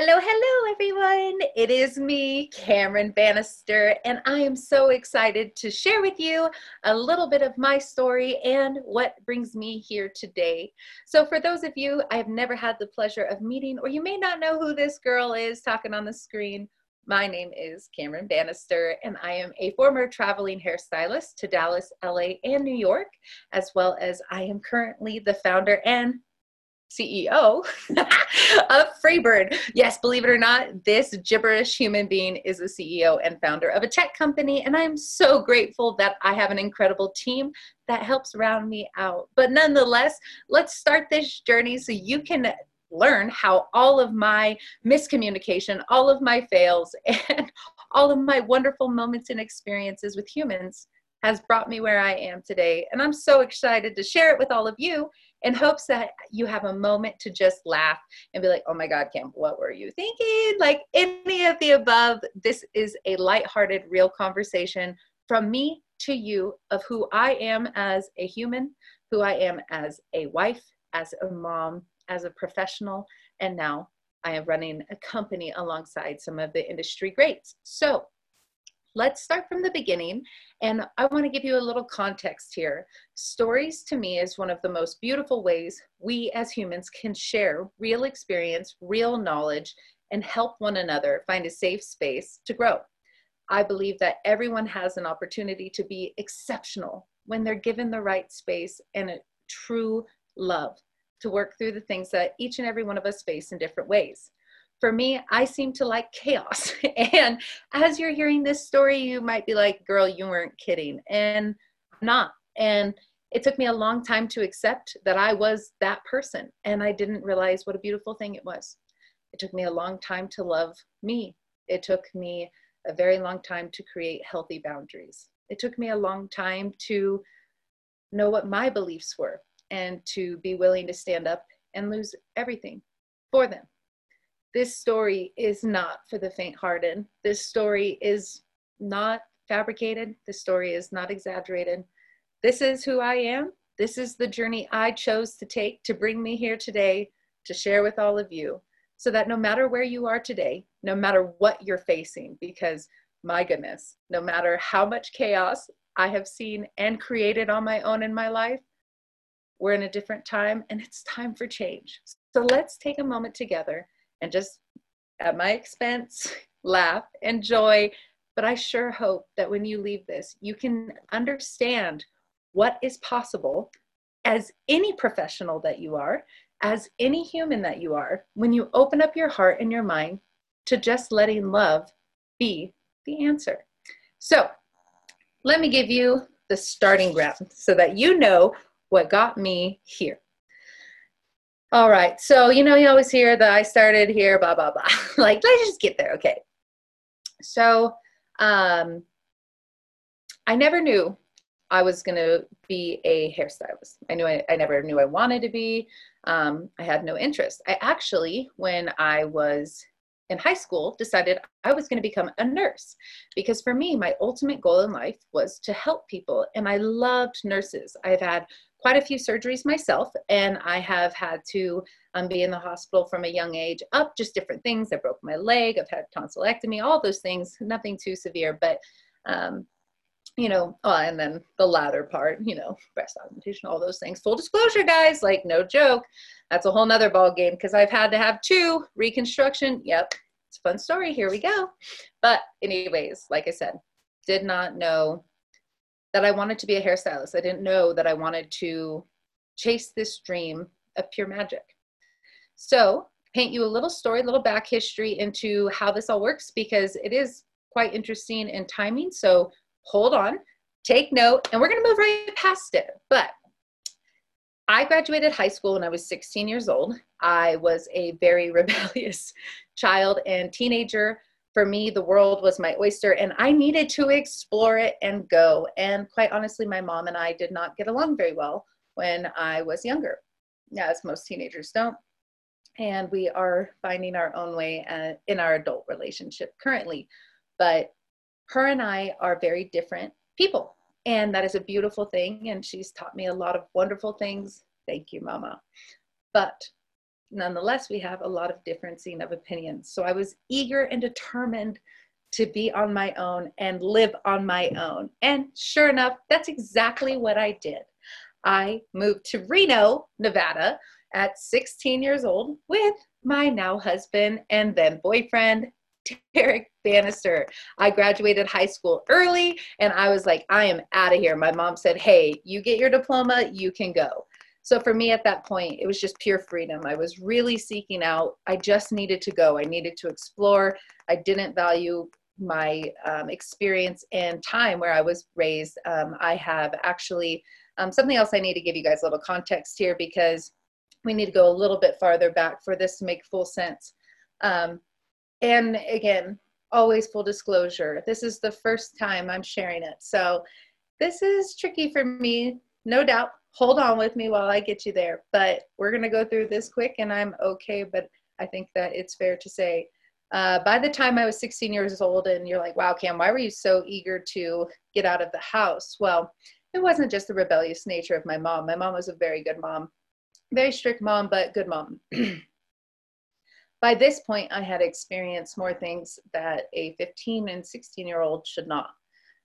Hello, hello, everyone. It is me, Cameron Bannister, and I am so excited to share with you a little bit of my story and what brings me here today. So, for those of you I have never had the pleasure of meeting, or you may not know who this girl is talking on the screen, my name is Cameron Bannister, and I am a former traveling hairstylist to Dallas, LA, and New York, as well as I am currently the founder and CEO of Freebird. Yes, believe it or not, this gibberish human being is the CEO and founder of a tech company. And I'm so grateful that I have an incredible team that helps round me out. But nonetheless, let's start this journey so you can learn how all of my miscommunication, all of my fails, and all of my wonderful moments and experiences with humans has brought me where I am today. And I'm so excited to share it with all of you in hopes that you have a moment to just laugh and be like, oh my God, Cam, what were you thinking? Like any of the above, this is a lighthearted, real conversation from me to you of who I am as a human, who I am as a wife, as a mom, as a professional, and now I am running a company alongside some of the industry greats. So let's start from the beginning. And I want to give you a little context here. Stories to me is one of the most beautiful ways we as humans can share real experience, real knowledge, and help one another find a safe space to grow. I believe that everyone has an opportunity to be exceptional when they're given the right space and a true love to work through the things that each and every one of us face in different ways for me, I seem to like chaos. and as you're hearing this story, you might be like, girl, you weren't kidding. And I'm not. And it took me a long time to accept that I was that person. And I didn't realize what a beautiful thing it was. It took me a long time to love me. It took me a very long time to create healthy boundaries. It took me a long time to know what my beliefs were and to be willing to stand up and lose everything for them this story is not for the faint hearted. This story is not fabricated. This story is not exaggerated. This is who I am. This is the journey I chose to take to bring me here today to share with all of you so that no matter where you are today, no matter what you're facing, because my goodness, no matter how much chaos I have seen and created on my own in my life, we're in a different time and it's time for change. So let's take a moment together and just at my expense laugh, enjoy. But I sure hope that when you leave this, you can understand what is possible as any professional that you are, as any human that you are, when you open up your heart and your mind to just letting love be the answer. So, let me give you the starting ground so that you know what got me here. All right. So, you know, you always hear that I started here, blah, blah, blah. like, let's just get there. Okay. So, um, I never knew I was going to be a hairstylist. I knew I, I never knew I wanted to be. Um, I had no interest. I actually, when I was in high school, decided I was going to become a nurse because for me, my ultimate goal in life was to help people. And I loved nurses. I've had quite a few surgeries myself, and I have had to um, be in the hospital from a young age up, just different things. I broke my leg, I've had tonsillectomy, all those things, nothing too severe, but um, you know, oh, and then the latter part, you know, breast augmentation, all those things. Full disclosure, guys, like no joke. That's a whole nother ball game because I've had to have two reconstruction. Yep, it's a fun story. Here we go. But anyways, like I said, did not know that I wanted to be a hairstylist. I didn't know that I wanted to chase this dream of pure magic. So, paint you a little story, a little back history into how this all works because it is quite interesting in timing. So, hold on, take note, and we're going to move right past it. But I graduated high school when I was 16 years old. I was a very rebellious child and teenager for me, the world was my oyster and I needed to explore it and go. And quite honestly, my mom and I did not get along very well when I was younger, as most teenagers don't. And we are finding our own way uh, in our adult relationship currently. But her and I are very different people. And that is a beautiful thing. And she's taught me a lot of wonderful things. Thank you, Mama. But nonetheless, we have a lot of differencing of opinions. So I was eager and determined to be on my own and live on my own. And sure enough, that's exactly what I did. I moved to Reno, Nevada at 16 years old with my now husband and then boyfriend, Derek Bannister. I graduated high school early and I was like, I am out of here. My mom said, Hey, you get your diploma, you can go. So for me at that point, it was just pure freedom. I was really seeking out. I just needed to go. I needed to explore. I didn't value my um, experience and time where I was raised. Um, I have actually um, something else I need to give you guys a little context here because we need to go a little bit farther back for this to make full sense. Um, and again, always full disclosure. This is the first time I'm sharing it. So this is tricky for me, no doubt. Hold on with me while I get you there. But we're going to go through this quick and I'm okay. But I think that it's fair to say uh, by the time I was 16 years old, and you're like, wow, Cam, why were you so eager to get out of the house? Well, it wasn't just the rebellious nature of my mom. My mom was a very good mom, very strict mom, but good mom. by this point, I had experienced more things that a 15 and 16 year old should not.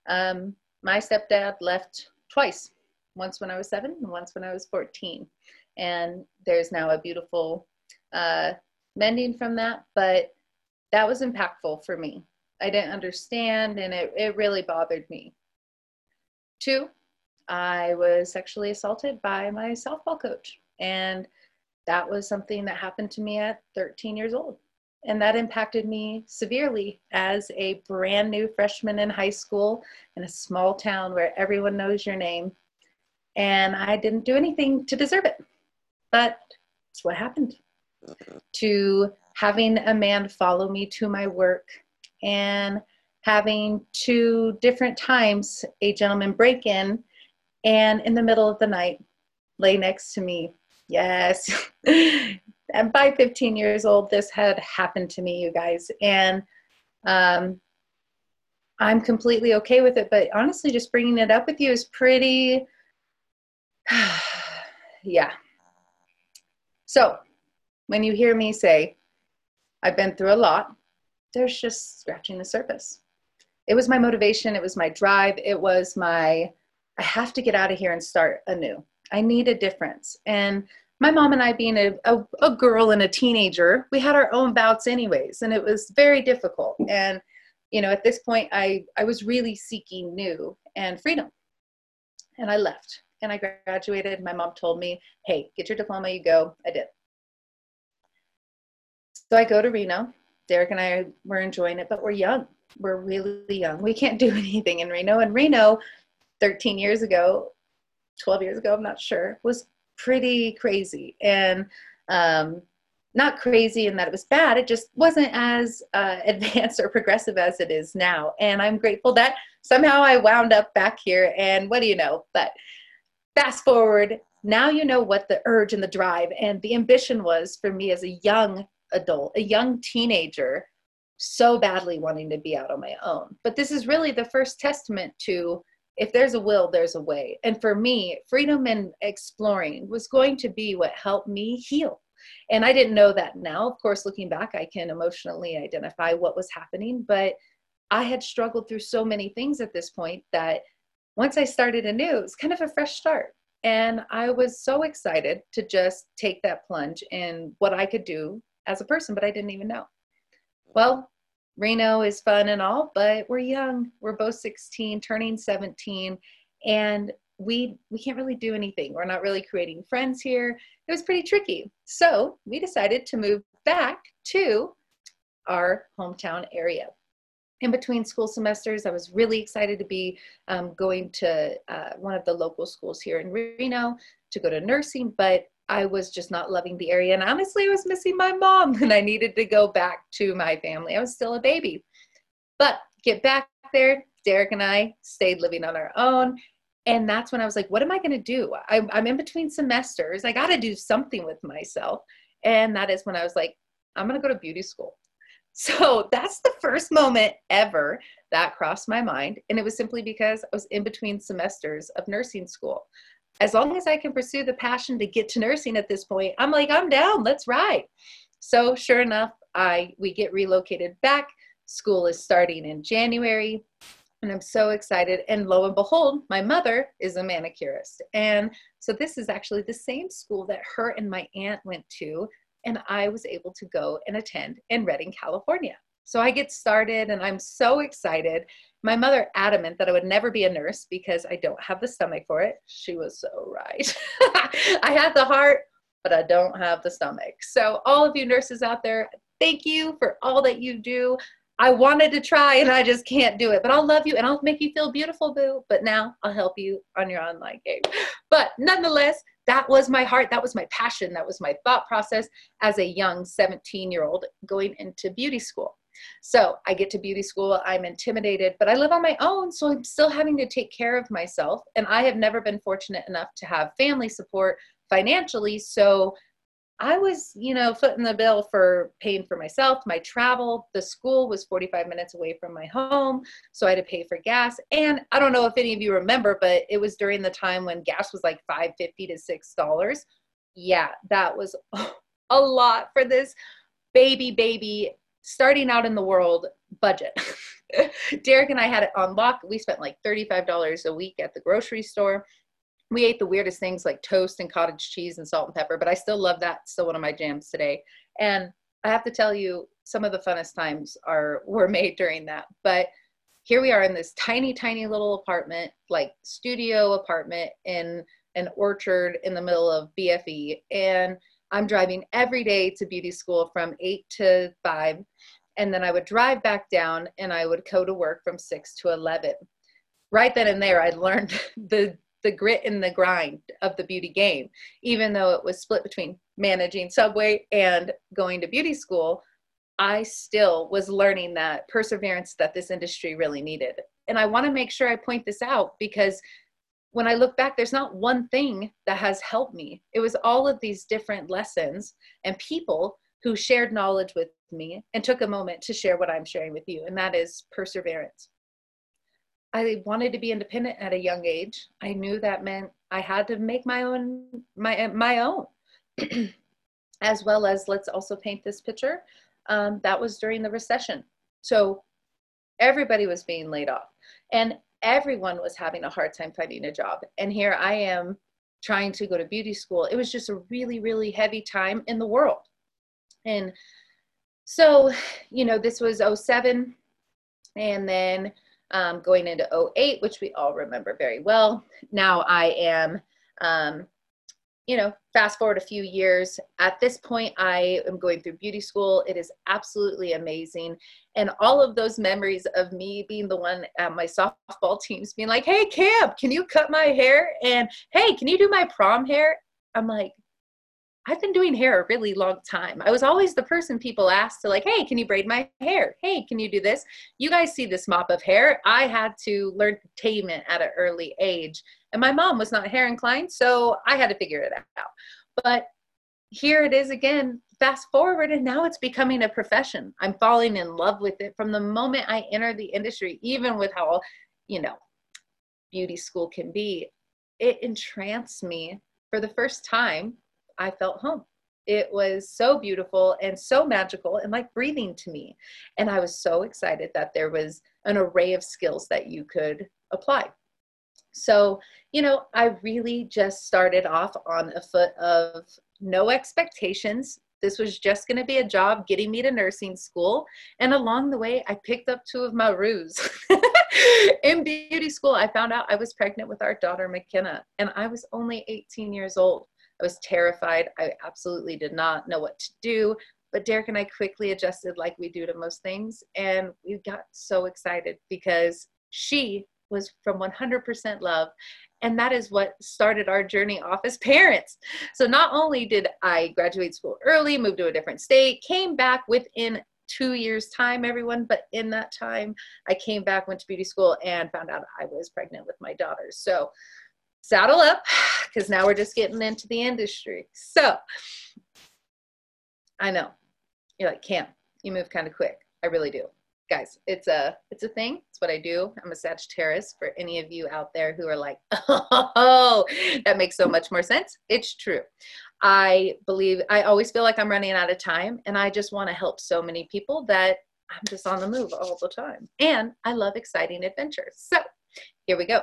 Um, my stepdad left twice, once when I was seven and once when I was 14. And there's now a beautiful uh, mending from that, but that was impactful for me. I didn't understand and it, it really bothered me. Two, I was sexually assaulted by my softball coach. And that was something that happened to me at 13 years old. And that impacted me severely as a brand new freshman in high school in a small town where everyone knows your name. And I didn't do anything to deserve it. But it's what happened. To having a man follow me to my work and having two different times a gentleman break in and in the middle of the night lay next to me yes and by 15 years old this had happened to me you guys and um, i'm completely okay with it but honestly just bringing it up with you is pretty yeah so when you hear me say i've been through a lot there's just scratching the surface it was my motivation it was my drive it was my I have to get out of here and start anew. I need a difference. And my mom and I, being a, a, a, girl and a teenager, we had our own bouts anyways, and it was very difficult. And, you know, at this point, I, I was really seeking new and freedom. And I left and I graduated. My mom told me, hey, get your diploma, you go. I did. So I go to Reno. Derek and I were enjoying it, but we're young. We're really young. We can't do anything in Reno. And Reno, 13 years ago, 12 years ago, I'm not sure, was pretty crazy. And um, not crazy in that it was bad, it just wasn't as uh, advanced or progressive as it is now. And I'm grateful that somehow I wound up back here. And what do you know? But fast forward, now you know what the urge and the drive and the ambition was for me as a young adult, a young teenager, so badly wanting to be out on my own. But this is really the first testament to if there's a will, there's a way. And for me, freedom and exploring was going to be what helped me heal. And I didn't know that now. Of course, looking back, I can emotionally identify what was happening, but I had struggled through so many things at this point that once I started anew, it was kind of a fresh start. And I was so excited to just take that plunge in what I could do as a person, but I didn't even know. Well, Reno is fun and all, but we're young. We're both 16, turning 17, and we we can't really do anything. We're not really creating friends here. It was pretty tricky. So we decided to move back to our hometown area. In between school semesters, I was really excited to be um, going to uh, one of the local schools here in Reno to go to nursing, but I was just not loving the area. And honestly, I was missing my mom and I needed to go back to my family. I was still a baby. But get back there, Derek and I stayed living on our own. And that's when I was like, what am I going to do? I'm, I'm in between semesters. I got to do something with myself. And that is when I was like, I'm going to go to beauty school. So that's the first moment ever that crossed my mind. And it was simply because I was in between semesters of nursing school. as long as I can pursue the passion to get to nursing at this point, I'm like, I'm down, let's ride. So sure enough, I we get relocated back. School is starting in January and I'm so excited. And lo and behold, my mother is a manicurist. And so this is actually the same school that her and my aunt went to. And I was able to go and attend in Redding, California. So I get started and I'm so excited. My mother adamant that I would never be a nurse because I don't have the stomach for it. She was so right. I have the heart, but I don't have the stomach. So all of you nurses out there, thank you for all that you do. I wanted to try and I just can't do it. But I'll love you and I'll make you feel beautiful, boo. But now I'll help you on your online game. But nonetheless, that was my heart. That was my passion. That was my thought process as a young 17 year old going into beauty school. So I get to beauty school, I'm intimidated, but I live on my own. So I'm still having to take care of myself. And I have never been fortunate enough to have family support financially. So I was, you know, footing the bill for paying for myself, my travel. The school was 45 minutes away from my home, so I had to pay for gas. And I don't know if any of you remember, but it was during the time when gas was like 5.50 to six dollars. Yeah, that was a lot for this baby, baby starting out in the world budget. Derek and I had it on lock. We spent like $35 a week at the grocery store we ate the weirdest things like toast and cottage cheese and salt and pepper, but I still love that. Still one of my jams today. And I have to tell you, some of the funnest times are were made during that. But here we are in this tiny, tiny little apartment, like studio apartment in an orchard in the middle of BFE. And I'm driving every day to beauty school from eight to five. And then I would drive back down and I would go to work from six to 11. Right then and there, I learned the the grit and the grind of the beauty game. Even though it was split between managing Subway and going to beauty school, I still was learning that perseverance that this industry really needed. And I want to make sure I point this out because when I look back, there's not one thing that has helped me. It was all of these different lessons and people who shared knowledge with me and took a moment to share what I'm sharing with you, and that is perseverance. I wanted to be independent at a young age. I knew that meant I had to make my own my my own, as well as let's also paint this picture. Um, that was during the recession, so everybody was being laid off, and everyone was having a hard time finding a job. And here I am trying to go to beauty school. It was just a really really heavy time in the world, and so you know this was 07 and then um, going into 08, which we all remember very well. Now I am, um, you know, fast forward a few years. At this point, I am going through beauty school. It is absolutely amazing. And all of those memories of me being the one at my softball teams being like, hey, Cam, can you cut my hair? And hey, can you do my prom hair? I'm like, I've been doing hair a really long time. I was always the person people asked to like, hey, can you braid my hair? Hey, can you do this? You guys see this mop of hair. I had to learn it at an early age. And my mom was not hair inclined, so I had to figure it out. But here it is again, fast forward, and now it's becoming a profession. I'm falling in love with it from the moment I enter the industry, even with how, you know, beauty school can be. It entranced me for the first time I felt home. It was so beautiful and so magical and like breathing to me. And I was so excited that there was an array of skills that you could apply. So, you know, I really just started off on a foot of no expectations. This was just going to be a job getting me to nursing school. And along the way, I picked up two of my roos. In beauty school, I found out I was pregnant with our daughter, McKenna, and I was only 18 years old. I was terrified. I absolutely did not know what to do. But Derek and I quickly adjusted like we do to most things. And we got so excited because she was from 100% love. And that is what started our journey off as parents. So not only did I graduate school early, move to a different state, came back within two years time everyone but in that time i came back went to beauty school and found out i was pregnant with my daughter so saddle up because now we're just getting into the industry. So I know you're like, Cam, you move kind of quick. I really do. guys, it's a it's a thing. It's what I do. I'm a Sagittarius. For any of you out there who are like, oh, that makes so much more sense. It's true. I believe I always feel like I'm running out of time, and I just want to help so many people that I'm just on the move all the time. And I love exciting adventures. So here we go.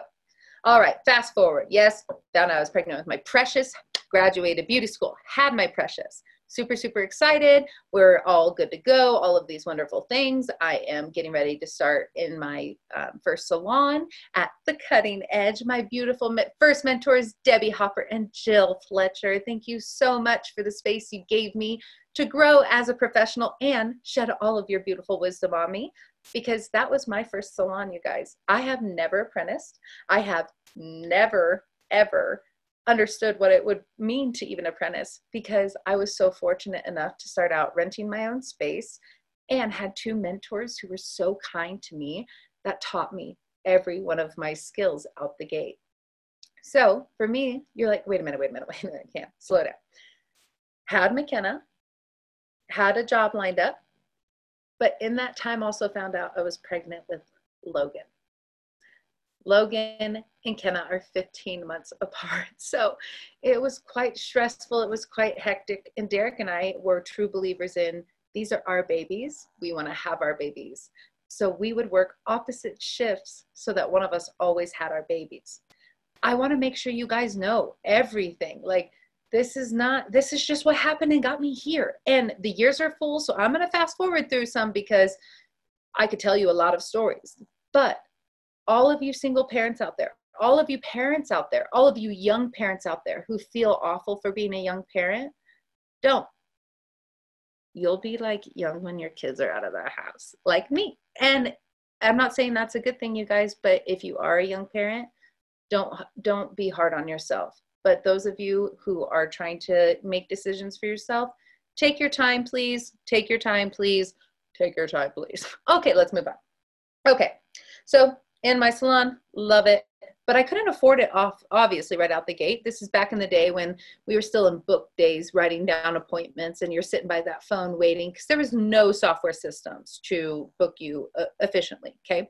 All right, fast forward. Yes, found out I was pregnant with my precious, graduated beauty school, had my precious super, super excited. We're all good to go, all of these wonderful things. I am getting ready to start in my um, first salon at the cutting edge. My beautiful first mentors, Debbie Hopper and Jill Fletcher. Thank you so much for the space you gave me to grow as a professional and shed all of your beautiful wisdom on me because that was my first salon, you guys. I have never apprenticed. I have never, ever understood what it would mean to even apprentice because I was so fortunate enough to start out renting my own space and had two mentors who were so kind to me that taught me every one of my skills out the gate. So for me, you're like, wait a minute, wait a minute, wait a minute, I can't slow down. Had McKenna, had a job lined up, but in that time also found out I was pregnant with Logan. Logan and Kenna are 15 months apart. So it was quite stressful. It was quite hectic. And Derek and I were true believers in these are our babies. We want to have our babies. So we would work opposite shifts so that one of us always had our babies. I want to make sure you guys know everything. Like, this is not, this is just what happened and got me here. And the years are full. So I'm going to fast forward through some because I could tell you a lot of stories. But all of you single parents out there, all of you parents out there, all of you young parents out there who feel awful for being a young parent, don't. You'll be like young when your kids are out of the house, like me. And I'm not saying that's a good thing, you guys, but if you are a young parent, don't don't be hard on yourself. But those of you who are trying to make decisions for yourself, take your time, please. Take your time, please. Take your time, please. Okay, let's move on. Okay, so in my salon, love it. But I couldn't afford it off, obviously, right out the gate. This is back in the day when we were still in book days, writing down appointments, and you're sitting by that phone waiting because there was no software systems to book you uh, efficiently. Okay.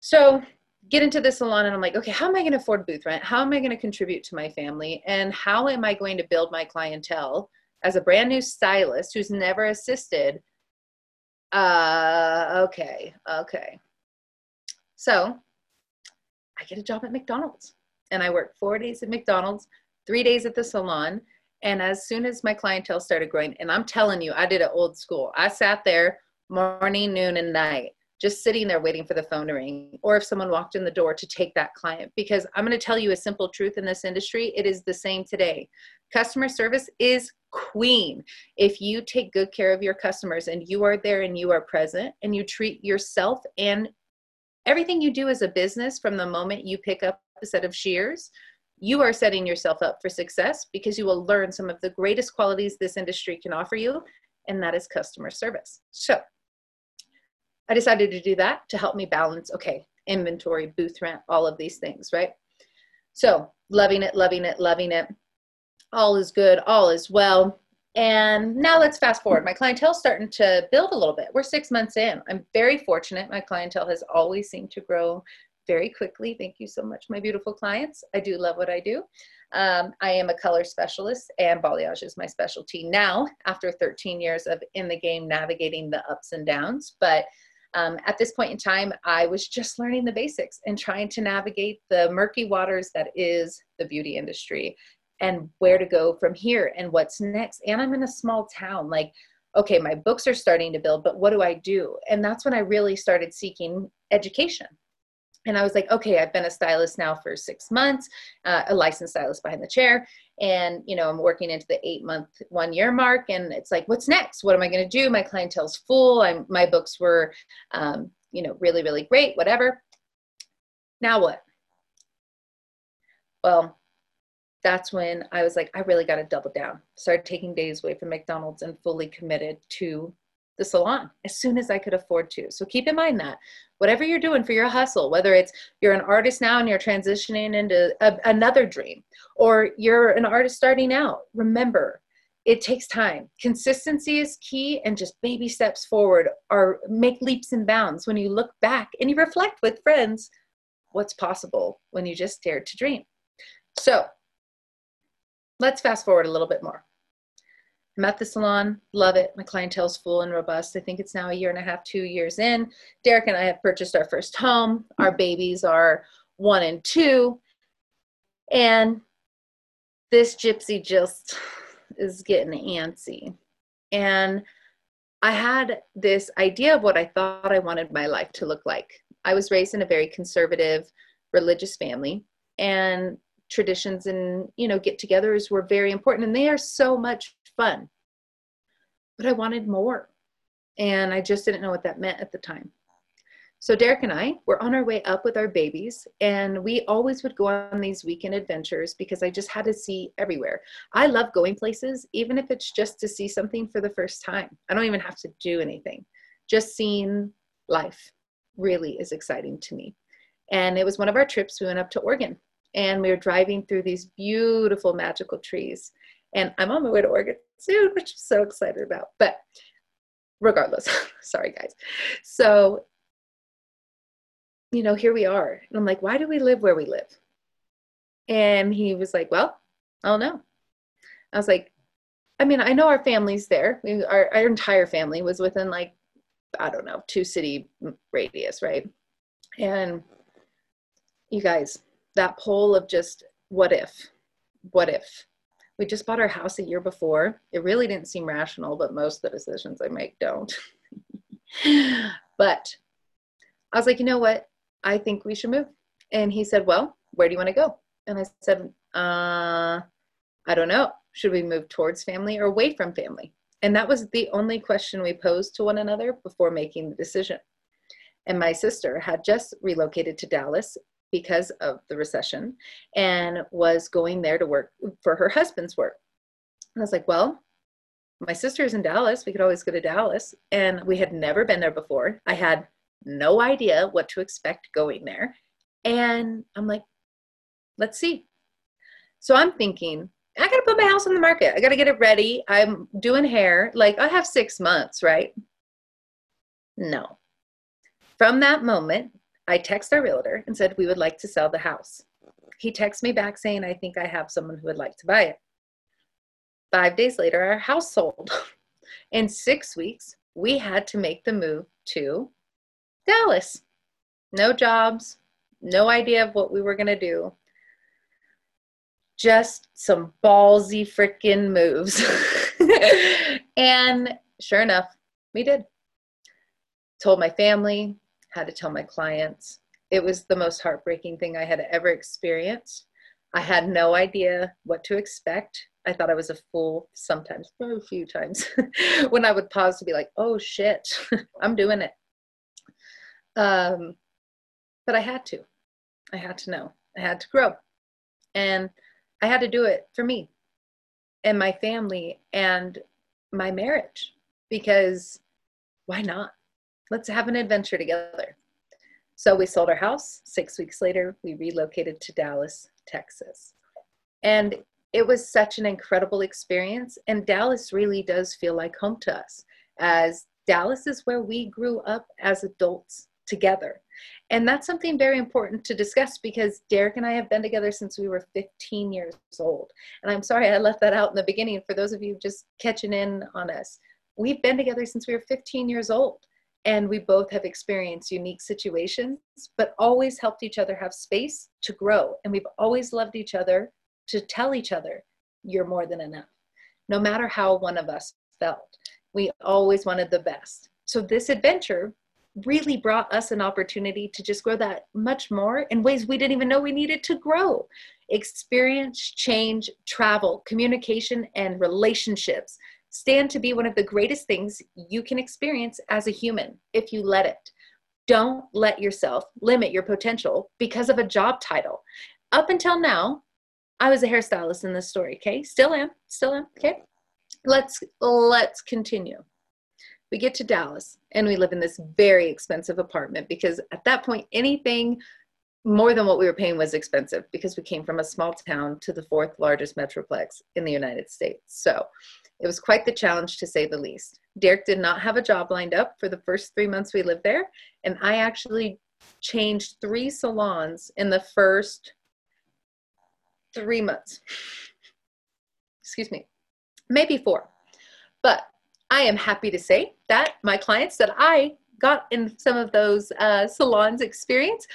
So get into the salon and I'm like, okay, how am I going to afford booth rent? How am I going to contribute to my family? And how am I going to build my clientele as a brand new stylist who's never assisted? Uh, okay, okay. So I get a job at McDonald's and I work four days at McDonald's, three days at the salon. And as soon as my clientele started growing, and I'm telling you, I did it old school. I sat there morning, noon, and night, just sitting there waiting for the phone to ring, or if someone walked in the door to take that client. Because I'm going to tell you a simple truth in this industry it is the same today. Customer service is queen. If you take good care of your customers and you are there and you are present and you treat yourself and everything you do as a business from the moment you pick up a set of shears you are setting yourself up for success because you will learn some of the greatest qualities this industry can offer you and that is customer service so i decided to do that to help me balance okay inventory booth rent all of these things right so loving it loving it loving it all is good all is well and now let's fast forward. My clientele's starting to build a little bit. We're six months in. I'm very fortunate. My clientele has always seemed to grow very quickly. Thank you so much, my beautiful clients. I do love what I do. Um, I am a color specialist, and balayage is my specialty now after 13 years of in the game navigating the ups and downs. But um, at this point in time, I was just learning the basics and trying to navigate the murky waters that is the beauty industry and where to go from here and what's next. And I'm in a small town. Like, okay, my books are starting to build, but what do I do? And that's when I really started seeking education. And I was like, okay, I've been a stylist now for six months, uh, a licensed stylist behind the chair. And, you know, I'm working into the eight month, one year mark. And it's like, what's next? What am I going to do? My clientele's full. I'm, my books were, um, you know, really, really great, whatever. Now what? Well, that's when I was like, I really got to double down. Started taking days away from McDonald's and fully committed to the salon as soon as I could afford to. So keep in mind that whatever you're doing for your hustle, whether it's you're an artist now and you're transitioning into a, another dream, or you're an artist starting out, remember it takes time. Consistency is key, and just baby steps forward or make leaps and bounds when you look back and you reflect with friends what's possible when you just dare to dream. So let's fast forward a little bit more. I'm at the salon, love it. My clientele's full and robust. I think it's now a year and a half, two years in. Derek and I have purchased our first home. Our babies are one and two. And this gypsy just is getting antsy. And I had this idea of what I thought I wanted my life to look like. I was raised in a very conservative religious family and traditions and you know get-togethers were very important and they are so much fun. But I wanted more. And I just didn't know what that meant at the time. So Derek and I were on our way up with our babies, and we always would go on these weekend adventures because I just had to see everywhere. I love going places, even if it's just to see something for the first time. I don't even have to do anything. Just seeing life really is exciting to me. And it was one of our trips. We went up to Oregon, and we were driving through these beautiful, magical trees. And I'm on my way to Oregon soon, which I'm so excited about. But regardless, sorry guys. So you know, here we are. And I'm like, why do we live where we live? And he was like, well, I don't know. I was like, I mean, I know our family's there. We, our, our entire family was within like, I don't know, two city radius, right? And you guys, that poll of just what if, what if. We just bought our house a year before. It really didn't seem rational, but most of the decisions I make don't. but I was like, you know what? I think we should move. And he said, Well, where do you want to go? And I said, uh, I don't know. Should we move towards family or away from family? And that was the only question we posed to one another before making the decision. And my sister had just relocated to Dallas because of the recession and was going there to work for her husband's work. And I was like, well, my sister's in Dallas. We could always go to Dallas. And we had never been there before. I had no idea what to expect going there. And I'm like, let's see. So I'm thinking, I gotta put my house on the market. I gotta get it ready. I'm doing hair. Like, I have six months, right? No. From that moment, I text our realtor and said, we would like to sell the house. He texts me back saying, I think I have someone who would like to buy it. Five days later, our house sold. In six weeks, we had to make the move to Dallas. No jobs, no idea of what we were going to do. Just some ballsy freaking moves. and sure enough, we did. Told my family, had to tell my clients. It was the most heartbreaking thing I had ever experienced. I had no idea what to expect. I thought I was a fool sometimes, a few times, when I would pause to be like, oh shit, I'm doing it. Um, but I had to. I had to know. I had to grow. And I had to do it for me and my family and my marriage because why not? Let's have an adventure together. So we sold our house. Six weeks later, we relocated to Dallas, Texas. And it was such an incredible experience. And Dallas really does feel like home to us, as Dallas is where we grew up as adults together. And that's something very important to discuss because Derek and I have been together since we were 15 years old. And I'm sorry I left that out in the beginning for those of you just catching in on us. We've been together since we were 15 years old. And we both have experienced unique situations, but always helped each other have space to grow. And we've always loved each other to tell each other, you're more than enough. No matter how one of us felt, we always wanted the best. So, this adventure really brought us an opportunity to just grow that much more in ways we didn't even know we needed to grow. Experience, change, travel, communication, and relationships stand to be one of the greatest things you can experience as a human if you let it. Don't let yourself limit your potential because of a job title. Up until now, I was a hairstylist in this story, okay? Still am, still am, okay? Let's let's continue we get to Dallas and we live in this very expensive apartment because at that point, anything more than what we were paying was expensive because we came from a small town to the fourth largest metroplex in the United States. So It was quite the challenge to say the least. Derek did not have a job lined up for the first three months we lived there, and I actually changed three salons in the first three months. Excuse me, maybe four. But I am happy to say that my clients that I got in some of those uh, salons experience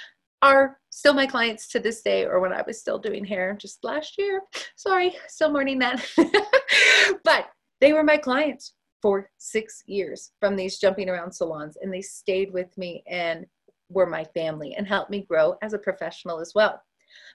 are still my clients to this day or when I was still doing hair just last year. Sorry, still mourning that. but they were my clients for six years from these jumping around salons and they stayed with me and were my family and helped me grow as a professional as well.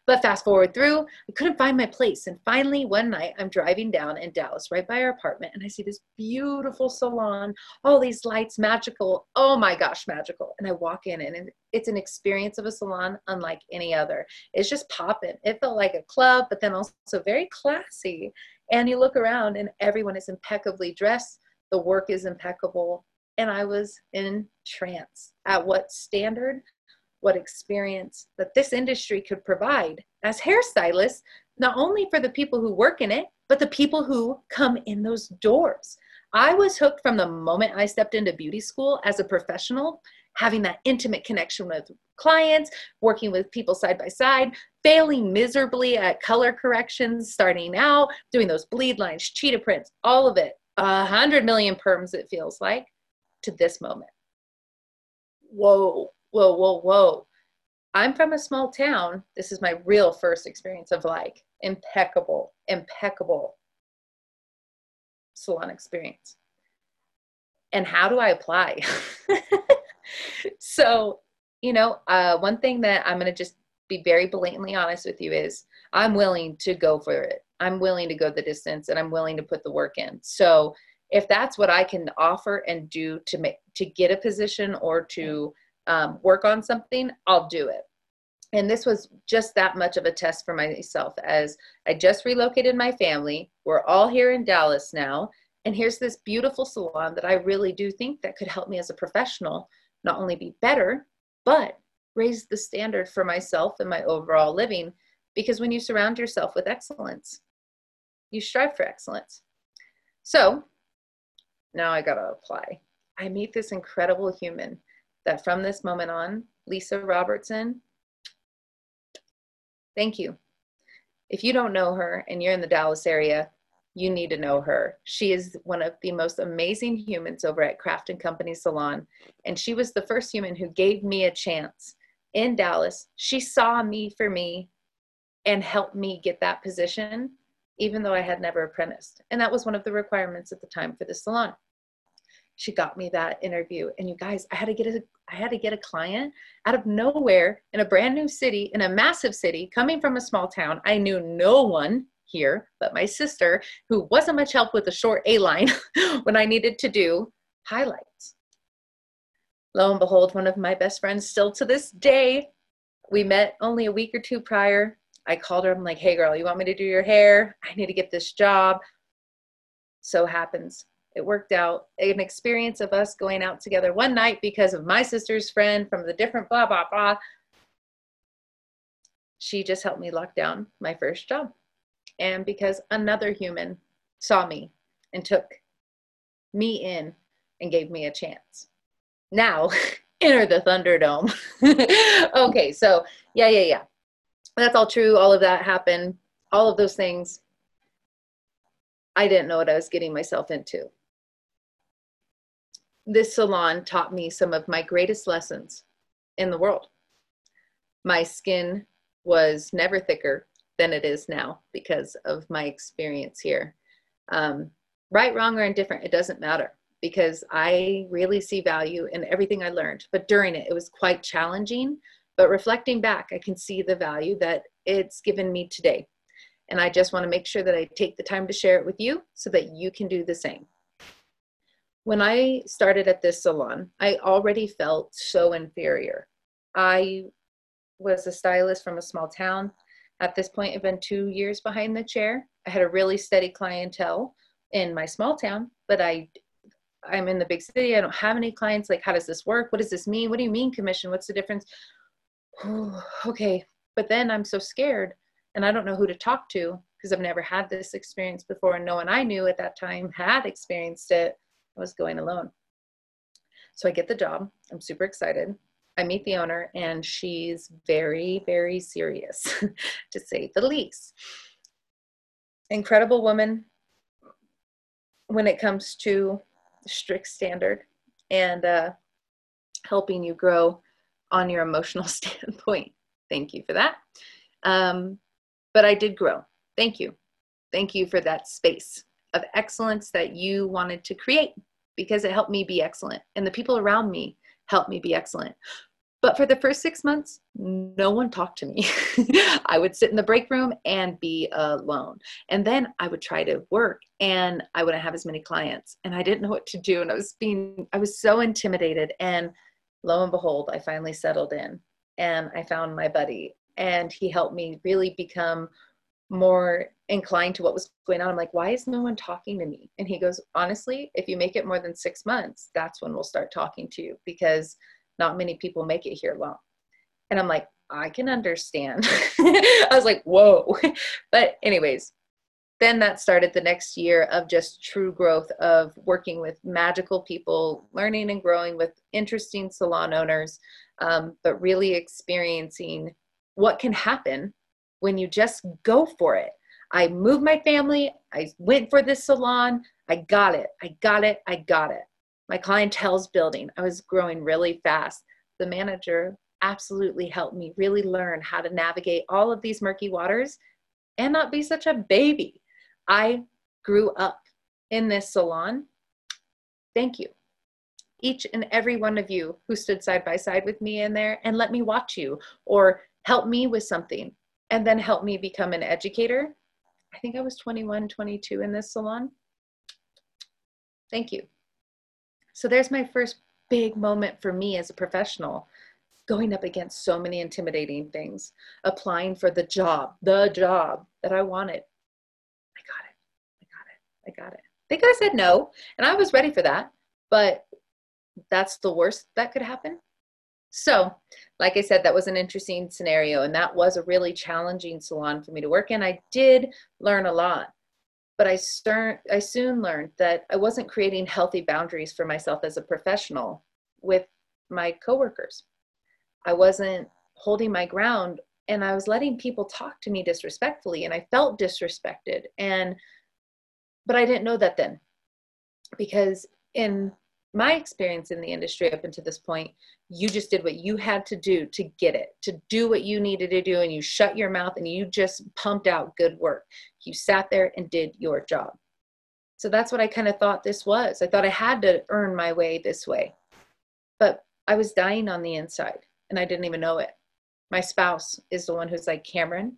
But fast forward through, I couldn't find my place. And finally, one night, I'm driving down in Dallas, right by our apartment, and I see this beautiful salon, all these lights, magical. Oh my gosh, magical. And I walk in, and it's an experience of a salon unlike any other. It's just popping. It felt like a club, but then also very classy. And you look around, and everyone is impeccably dressed. The work is impeccable. And I was in trance at what standard what experience that this industry could provide as hairstylists, not only for the people who work in it, but the people who come in those doors. I was hooked from the moment I stepped into beauty school as a professional, having that intimate connection with clients, working with people side by side, failing miserably at color corrections, starting out, doing those bleed lines, cheetah prints, all of it, a hundred million perms, it feels like, to this moment. Whoa, whoa, whoa, whoa. I'm from a small town. This is my real first experience of like impeccable, impeccable salon experience. And how do I apply? so, you know, uh, one thing that I'm going to just be very blatantly honest with you is I'm willing to go for it. I'm willing to go the distance and I'm willing to put the work in. So, if that's what I can offer and do to make to get a position or to um, work on something, I'll do it. And this was just that much of a test for myself as I just relocated my family. We're all here in Dallas now. And here's this beautiful salon that I really do think that could help me as a professional not only be better, but raise the standard for myself and my overall living. Because when you surround yourself with excellence, you strive for excellence. So now I got to apply. I meet this incredible human that from this moment on, Lisa Robertson, thank you. If you don't know her and you're in the Dallas area, you need to know her. She is one of the most amazing humans over at Craft and Company Salon. And she was the first human who gave me a chance in Dallas. She saw me for me and helped me get that position, even though I had never apprenticed. And that was one of the requirements at the time for the salon she got me that interview. And you guys i had to get a i had to get a client out of nowhere in a brand new city in a massive city coming from a small town. I knew no one here but my sister who wasn't much help with the short a line when i needed to do highlights. Lo and behold one of my best friends still to this day we met only a week or two prior. I called her. I'm like hey girl you want me to do your hair? I need to get this job. So happens it worked out an experience of us going out together one night because of my sister's friend from the different blah blah blah. She just helped me lock down my first job. And because another human saw me and took me in and gave me a chance. Now enter the thunderdome. Okay so yeah yeah yeah. That's all true. All of that happened. All of those things i didn't know what i was getting myself into this salon taught me some of my greatest lessons in the world. My skin was never thicker than it is now because of my experience here. Um, right, wrong, or indifferent, it doesn't matter because I really see value in everything I learned. But during it, it was quite challenging. But reflecting back, I can see the value that it's given me today. And I just want to make sure that I take the time to share it with you so that you can do the same when I started at this salon, I already felt so inferior. I was a stylist from a small town. At this point, I've been two years behind the chair. I had a really steady clientele in my small town, but I I'm in the big city. I don't have any clients. Like, how does this work? What does this mean? What do you mean commission? What's the difference? okay. But then I'm so scared and I don't know who to talk to because I've never had this experience before. And no one I knew at that time had experienced it. I was going alone. So I get the job. I'm super excited. I meet the owner, and she's very, very serious, to say the least. Incredible woman when it comes to strict standard and uh, helping you grow on your emotional standpoint. Thank you for that. Um, but I did grow. Thank you. Thank you for that space of excellence that you wanted to create because it helped me be excellent. And the people around me helped me be excellent. But for the first six months, no one talked to me. I would sit in the break room and be alone. And then I would try to work and I wouldn't have as many clients. And I didn't know what to do. And I was being, I was so intimidated. And lo and behold, I finally settled in and I found my buddy. And he helped me really become more inclined to what was going on. I'm like, why is no one talking to me? And he goes, honestly, if you make it more than six months, that's when we'll start talking to you because not many people make it here long. And I'm like, I can understand. I was like, whoa. But, anyways, then that started the next year of just true growth of working with magical people, learning and growing with interesting salon owners, um, but really experiencing what can happen when you just go for it. I moved my family. I went for this salon. I got it. I got it. I got it. My clientele's building. I was growing really fast. The manager absolutely helped me really learn how to navigate all of these murky waters and not be such a baby. I grew up in this salon. Thank you. Each and every one of you who stood side by side with me in there and let me watch you or help me with something and then help me become an educator. I think I was 21, 22 in this salon. Thank you. So there's my first big moment for me as a professional going up against so many intimidating things, applying for the job, the job that I wanted. I got it. I got it. I got it. They could have said no, and I was ready for that, but that's the worst that could happen. So, like I said, that was an interesting scenario, and that was a really challenging salon for me to work in. I did learn a lot but I, I soon learned that I wasn't creating healthy boundaries for myself as a professional with my coworkers. I wasn't holding my ground and I was letting people talk to me disrespectfully and I felt disrespected and but I didn't know that then because in my experience in the industry up until this point, you just did what you had to do to get it, to do what you needed to do, and you shut your mouth and you just pumped out good work. You sat there and did your job. So that's what I kind of thought this was. I thought I had to earn my way this way. But I was dying on the inside and I didn't even know it. My spouse is the one who's like, Cameron,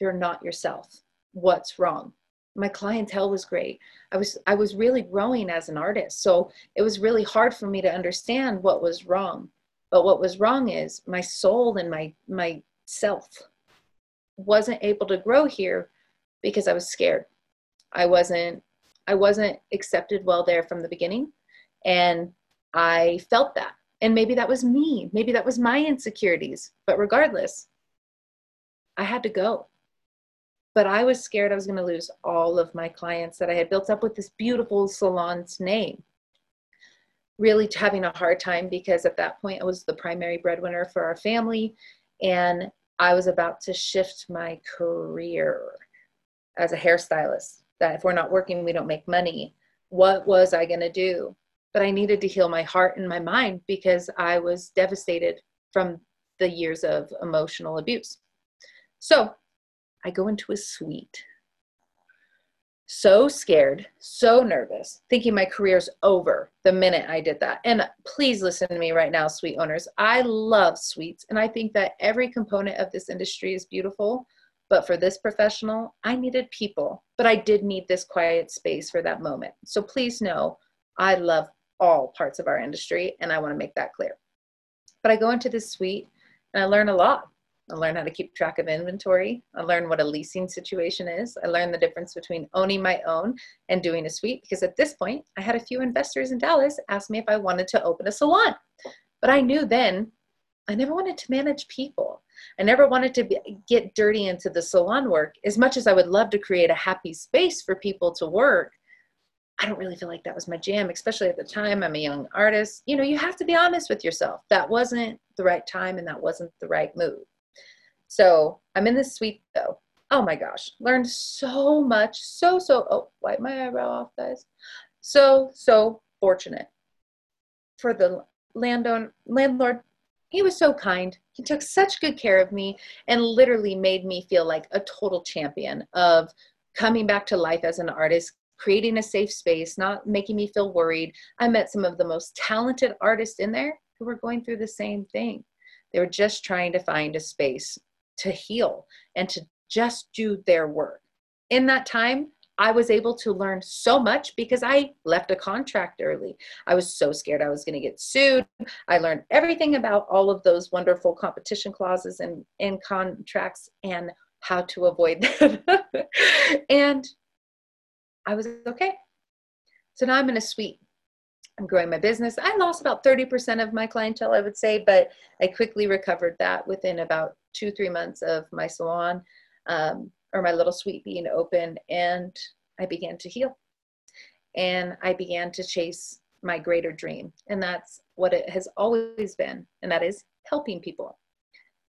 you're not yourself. What's wrong? My clientele was great. I was i was really growing as an artist. So it was really hard for me to understand what was wrong. But what was wrong is my soul and my my self wasn't able to grow here because i was scared. I wasn't i wasn't accepted well there from the beginning. And i felt that. And maybe that was me. Maybe that was my insecurities. But regardless i had to go but I was scared I was going to lose all of my clients that I had built up with this beautiful salon's name. Really having a hard time because at that point I was the primary breadwinner for our family and I was about to shift my career as a hairstylist. That if we're not working, we don't make money. What was I going to do? But I needed to heal my heart and my mind because I was devastated from the years of emotional abuse. So I go into a suite. So scared, so nervous, thinking my career's over the minute I did that. And please listen to me right now, suite owners. I love suites, and I think that every component of this industry is beautiful. But for this professional, I needed people, but I did need this quiet space for that moment. So please know I love all parts of our industry, and I want to make that clear. But I go into this suite and I learn a lot. I learned how to keep track of inventory. I learned what a leasing situation is. I learned the difference between owning my own and doing a suite because at this point, I had a few investors in Dallas ask me if I wanted to open a salon. But I knew then I never wanted to manage people. I never wanted to be, get dirty into the salon work as much as I would love to create a happy space for people to work. I don't really feel like that was my jam, especially at the time. I'm a young artist. You know, you have to be honest with yourself. That wasn't the right time and that wasn't the right move. So I'm in this suite though. Oh my gosh, learned so much. So, so, oh, wipe my eyebrow off, guys. So, so fortunate for the landowner, landlord. He was so kind. He took such good care of me and literally made me feel like a total champion of coming back to life as an artist, creating a safe space, not making me feel worried. I met some of the most talented artists in there who were going through the same thing. They were just trying to find a space to heal and to just do their work. In that time, I was able to learn so much because I left a contract early. I was so scared I was going to get sued. I learned everything about all of those wonderful competition clauses and, and contracts and how to avoid them. and I was okay. So now I'm in a suite. I'm growing my business. I lost about 30% of my clientele, I would say, but I quickly recovered that within about two, three months of my salon um, or my little suite being open. And I began to heal. And I began to chase my greater dream. And that's what it has always been, and that is helping people.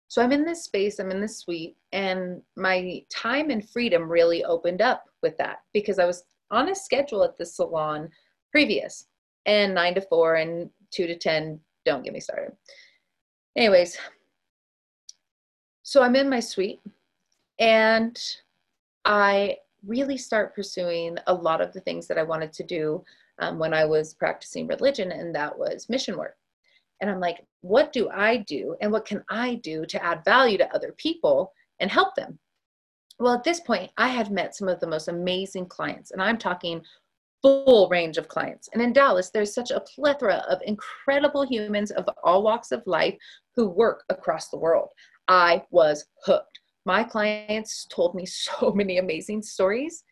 So I'm in this space, I'm in this suite, and my time and freedom really opened up with that because I was on a schedule at the salon previous and nine to four and two to 10. Don't get me started. Anyways, so I'm in my suite and I really start pursuing a lot of the things that I wanted to do um, when I was practicing religion, and that was mission work. And I'm like, what do I do and what can I do to add value to other people and help them? Well, at this point, I had met some of the most amazing clients, and I'm talking full range of clients. And in Dallas, there's such a plethora of incredible humans of all walks of life who work across the world. I was hooked. My clients told me so many amazing stories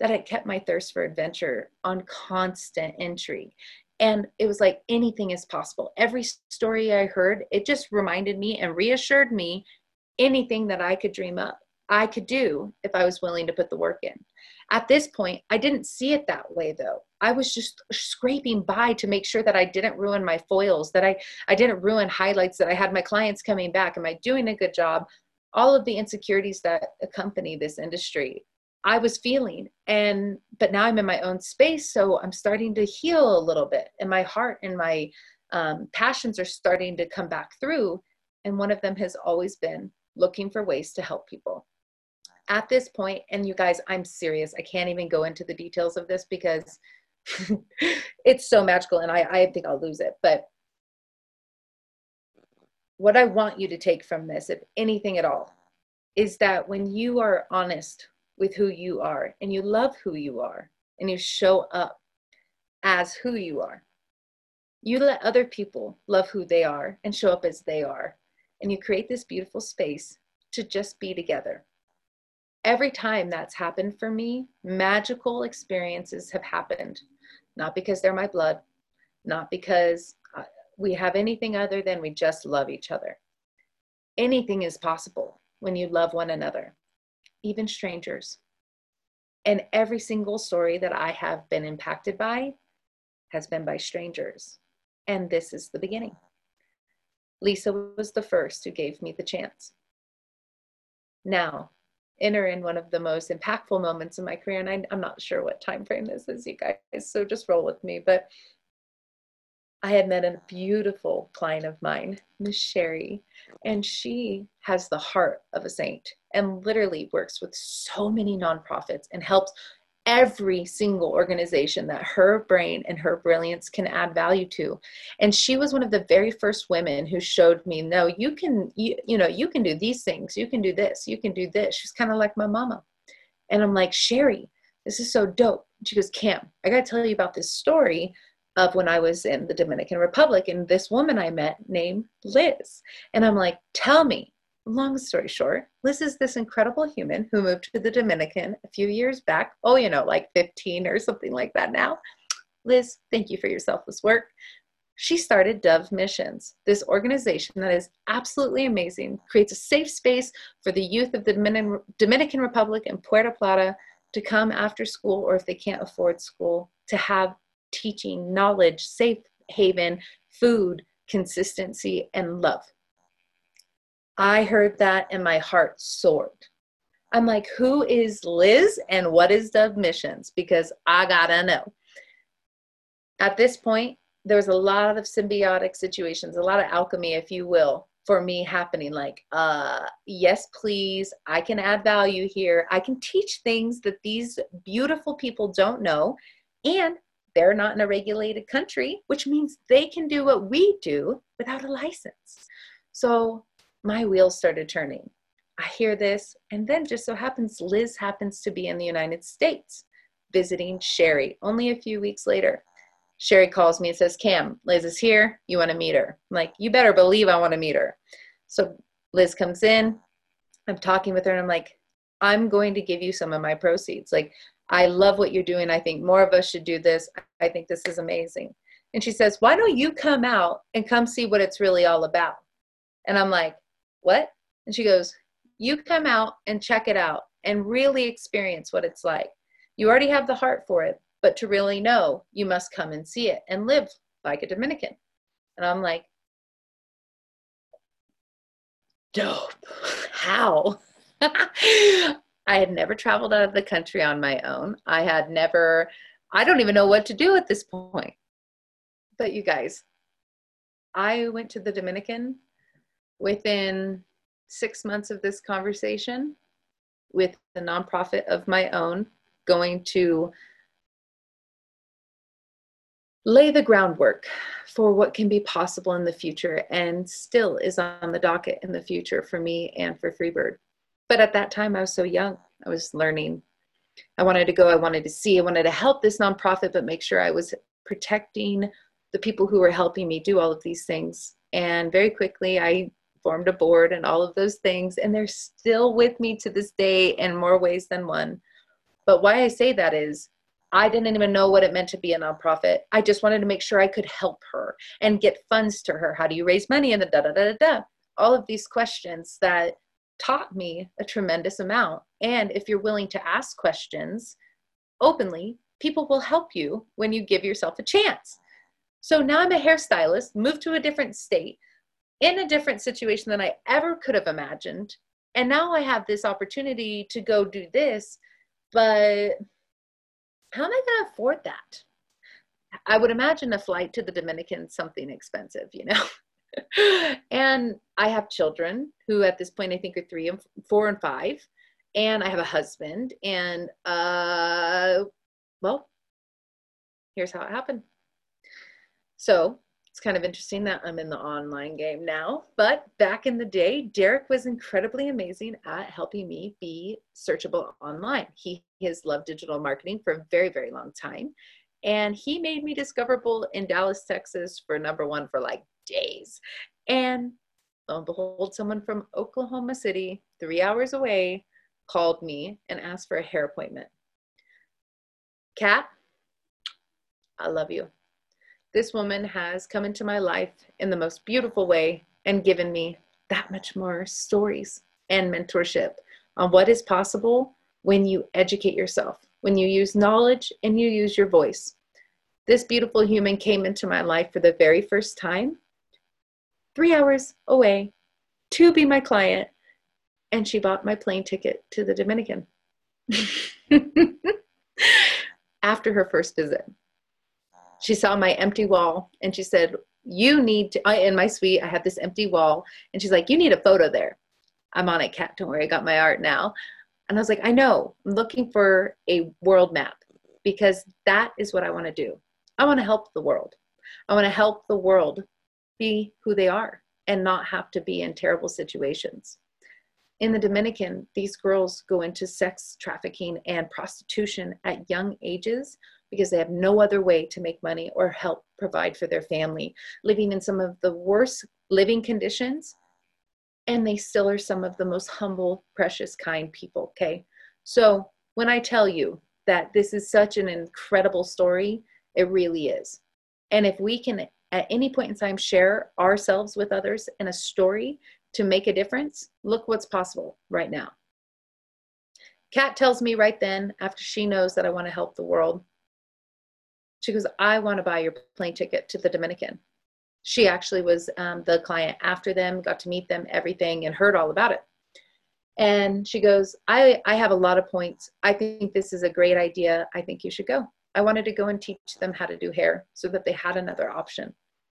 that I kept my thirst for adventure on constant intrigue and it was like anything is possible. Every story i heard it just reminded me and reassured me anything that i could dream up i could do if i was willing to put the work in at this point i didn't see it that way though i was just scraping by to make sure that i didn't ruin my foils that i i didn't ruin highlights that i had my clients coming back am i doing a good job all of the insecurities that accompany this industry I was feeling. And, but now I'm in my own space. So I'm starting to heal a little bit, and my heart and my um, passions are starting to come back through. And one of them has always been looking for ways to help people. At this point, and you guys, I'm serious. I can't even go into the details of this because it's so magical and I, I think I'll lose it. But what I want you to take from this, if anything at all, is that when you are honest with who you are and you love who you are and you show up as who you are. You let other people love who they are and show up as they are. And you create this beautiful space to just be together. Every time that's happened for me, magical experiences have happened. Not because they're my blood, not because uh, we have anything other than we just love each other. Anything is possible when you love one another even strangers. And every single story that I have been impacted by has been by strangers. And this is the beginning. Lisa was the first who gave me the chance. Now, enter in one of the most impactful moments in my career, and I, am not sure what time frame this is, you guys, so just roll with me. But I had met a beautiful client of mine, Miss Sherry, and she has the heart of a saint and literally works with so many nonprofits and helps every single organization that her brain and her brilliance can add value to. And she was one of the very first women who showed me no you can you, you know you can do these things. You can do this. You can do this. She's kind of like my mama. And i'm like sherry this is so dope. She goes cam i gotta tell you about this story of when I was in the Dominican Republic and this woman I met named Liz. And I'm like, tell me, long story short, Liz is this incredible human who moved to the Dominican a few years back. Oh, you know, like 15 or something like that now. Liz, thank you for your selfless work. she started Dove Missions, this organization that is absolutely amazing, creates a safe space for the youth of the Dominican Republic and Puerto Plata to come after school or if they can't afford school to have teaching, knowledge, safe haven, food, consistency, and love. I heard that and my heart soared. I'm like, who is Liz and what is Dove Missions? Because I gotta know. At this point, there was a lot of symbiotic situations, a lot of alchemy, if you will, for me happening. Like, uh, yes, please, I can add value here. I can teach things that these beautiful people don't know. And they're not in a regulated country, which means they can do what we do without a license. So my wheels started turning. I hear this, and then just so happens Liz happens to be in the United States visiting Sherry only a few weeks later. Sherry calls me and says, Cam, Liz is here. You want to meet her? I'm like, you better believe I want to meet her. So Liz comes in. I'm talking with her and I'm like, I'm going to give you some of my proceeds. Like, I love what you're doing. I think more of us should do this. I think this is amazing. And she says, Why don't you come out and come see what it's really all about? And I'm like, What? And she goes, You come out and check it out and really experience what it's like. You already have the heart for it. But to really know, you must come and see it and live like a Dominican. And I'm like, dope. How? I had never traveled out of the country on my own. I had never, I don't even know what to do at this point. But you guys, I went to the Dominican within six months of this conversation with a nonprofit of my own, going to lay the groundwork for what can be possible in the future and still is on the docket in the future for me and for Freebird. But at that time, I was so young. I was learning. I wanted to go, I wanted to see, I wanted to help this nonprofit, but make sure I was protecting the people who were helping me do all of these things. And very quickly, I formed a board and all of those things. And they're still with me to this day in more ways than one. But why I say that is I didn't even know what it meant to be a nonprofit. I just wanted to make sure I could help her and get funds to her. How do you raise money? And the da da da da da. All of these questions that taught me a tremendous amount. And if you're willing to ask questions openly, people will help you when you give yourself a chance. So now I'm a hairstylist, moved to a different state, in a different situation than I ever could have imagined. And now I have this opportunity to go do this, but how am I going to afford that? I would imagine a flight to the Dominican something expensive, you know. and I have children who at this point I think are three and four and five, and I have a husband, and uh, well, here's how it happened. So it's kind of interesting that I'm in the online game now. But back in the day, Derek was incredibly amazing at helping me be searchable online. He has loved digital marketing for a very, very long time. And he made me discoverable in Dallas, Texas for number one for like days. And lo and behold, someone from Oklahoma City, three hours away, called me and asked for a hair appointment. Kat, I love you this woman has come into my life in the most beautiful way and given me that much more stories and mentorship on what is possible when you educate yourself, when you use knowledge and you use your voice. This beautiful human came into my life for the very first time, three hours away to be my client, and she bought my plane ticket to the Dominican after her first visit she saw my empty wall and she said, You need to, I, in my suite, I have this empty wall. And she's like, You need a photo there. I'm on it, Kat. Don't worry, I got my art now. And I was like, I know, I'm looking for a world map because that is what I want to do. I want to help the world. I want to help the world be who they are and not have to be in terrible situations. In the Dominican, these girls go into sex trafficking and prostitution at young ages because they have no other way to make money or help provide for their family, living in some of the worst living conditions. And they still are some of the most humble, precious, kind people. Okay. So when I tell you that this is such an incredible story, it really is. And if we can at any point in time share ourselves with others in a story to make a difference, look what's possible right now. Kat tells me right then, after she knows that I want to help the world, she goes, I want to buy your plane ticket to the Dominican. She actually was um, the client after them, got to meet them, everything, and heard all about it. And she goes, I, I have a lot of points. I think this is a great idea. I think you should go. I wanted to go and teach them how to do hair so that they had another option.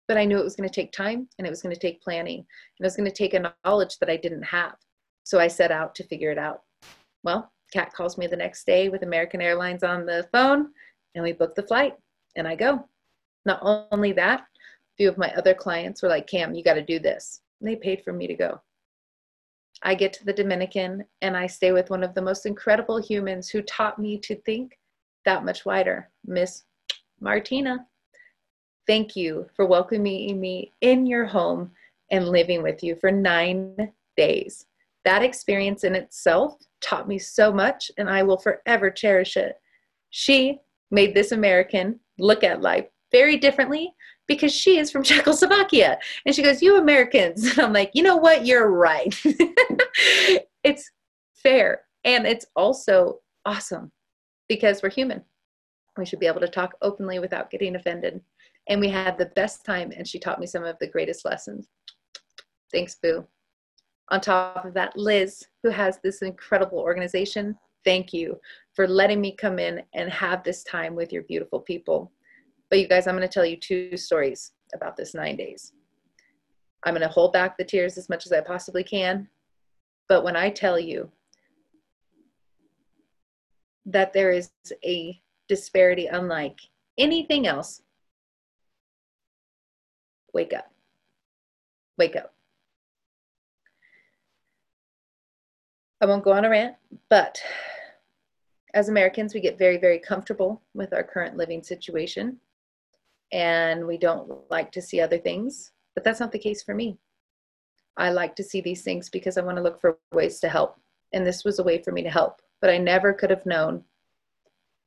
But I knew it was going to take time and it was going to take planning and it was going to take a knowledge that I didn't have. So I set out to figure it out. Well, Kat calls me the next day with American Airlines on the phone and we book the flight and I go. Not only that, a few of my other clients were like, Cam, you got to do this. And they paid for me to go. I get to the Dominican and I stay with one of the most incredible humans who taught me to think that much wider, Miss Martina. Thank you for welcoming me in your home and living with you for nine days. That experience in itself taught me so much, and I will forever cherish it. She made this American look at life very differently because she is from Czechoslovakia. And she goes, You Americans. And I'm like, You know what? You're right. it's fair. And it's also awesome because we're human. We should be able to talk openly without getting offended. And we had the best time, and she taught me some of the greatest lessons. Thanks, Boo. On top of that, Liz, who has this incredible organization, thank you for letting me come in and have this time with your beautiful people. But you guys, I'm going to tell you two stories about this nine days. I'm going to hold back the tears as much as I possibly can. But when I tell you that there is a disparity unlike anything else, wake up. Wake up. I won't go on a rant, but as Americans, we get very, very comfortable with our current living situation and we don't like to see other things. But that's not the case for me. I like to see these things because I want to look for ways to help. And this was a way for me to help. But I never could have known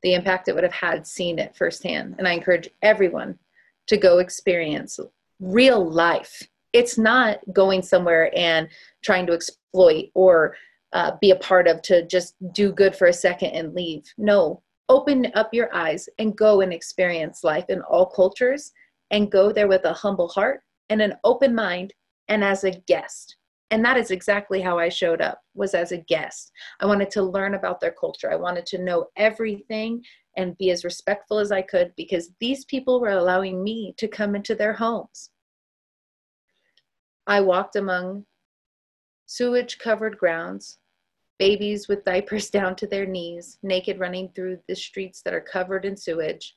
the impact it would have had seeing it firsthand. And I encourage everyone to go experience real life. It's not going somewhere and trying to exploit or uh, be a part of to just do good for a second and leave. No, open up your eyes and go and experience life in all cultures and go there with a humble heart and an open mind and as a guest. And that is exactly how i showed up was as a guest. I wanted to learn about their culture. I wanted to know everything and be as respectful as i could because these people were allowing me to come into their homes. I walked among sewage covered grounds babies with diapers down to their knees, naked running through the streets that are covered in sewage,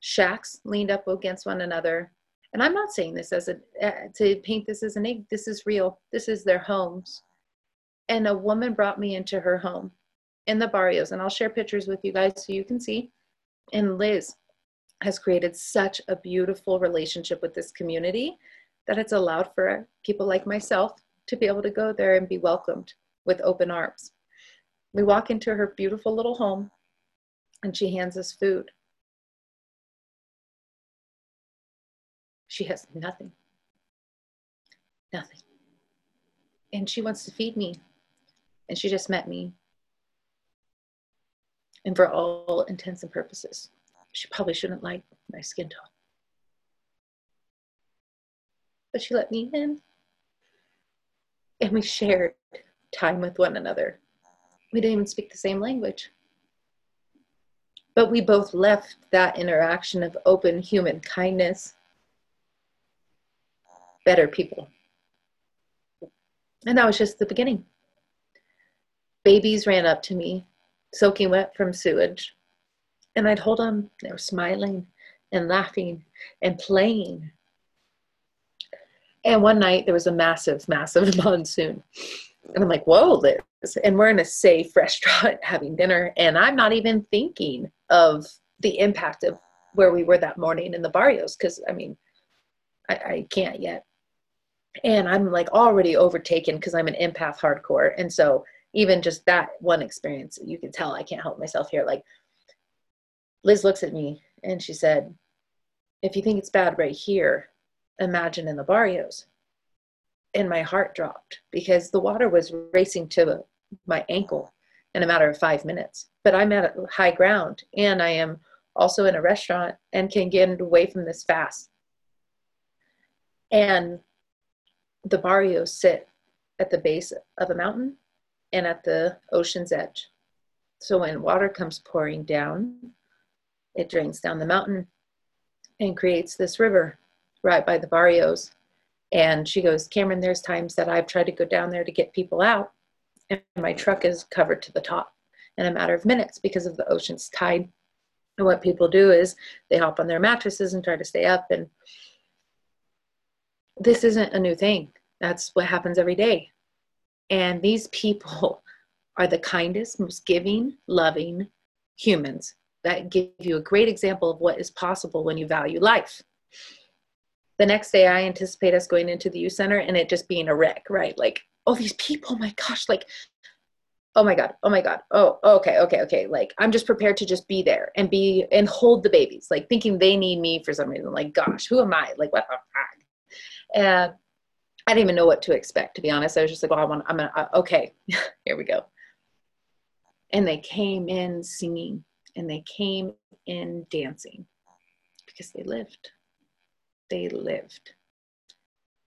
shacks leaned up against one another. And I'm not saying this as a uh, to paint this as an egg. This is real. This is their homes. And a woman brought me into her home in the barrios, and I'll share pictures with you guys so you can see. And Liz has created such a beautiful relationship with this community that it's allowed for people like myself to be able to go there and be welcomed with open arms. We walk into her beautiful little home and she hands us food. She has nothing. Nothing. And she wants to feed me. And she just met me. And for all intents and purposes, she probably shouldn't like my skin tone. But she let me in. And we shared time with one another we didn't even speak the same language. But we both left that interaction of open human kindness better people. And that was just the beginning. Babies ran up to me, soaking wet from sewage. And I'd hold them. They were smiling and laughing and playing. And one night there was a massive, massive monsoon. And I'm like, whoa, Liz. And we're in a safe restaurant having dinner. And I'm not even thinking of the impact of where we were that morning in the barrios. Cause I mean, I, I can't yet. And I'm like already overtaken because I'm an empath hardcore. And so even just that one experience, you can tell I can't help myself here. Like Liz looks at me and she said, if you think it's bad right here, imagine in the barrios. And my heart dropped because the water was racing to my ankle in a matter of five minutes. But I'm at high ground and I am also in a restaurant and can get away from this fast. And the barrios sit at the base of a mountain and at the ocean's edge. So when water comes pouring down, it drains down the mountain and creates this river right by the barrios. And she goes, Cameron, there's times that I've tried to go down there to get people out, and my truck is covered to the top in a matter of minutes because of the ocean's tide. And what people do is they hop on their mattresses and try to stay up. And this isn't a new thing. That's what happens every day. And these people are the kindest, most giving, loving humans that give you a great example of what is possible when you value life. The next day, I anticipate us going into the youth center and it just being a wreck, right? Like, oh, these people, my gosh, like, oh my God, oh my God, oh, okay, okay, okay. Like, I'm just prepared to just be there and be and hold the babies, like thinking they need me for some reason. Like, gosh, who am I? Like, what the fuck? And I didn't even know what to expect, to be honest. I was just like, oh, I want, I'm gonna, uh, okay, here we go. And they came in singing and they came in dancing because they lived. They lived.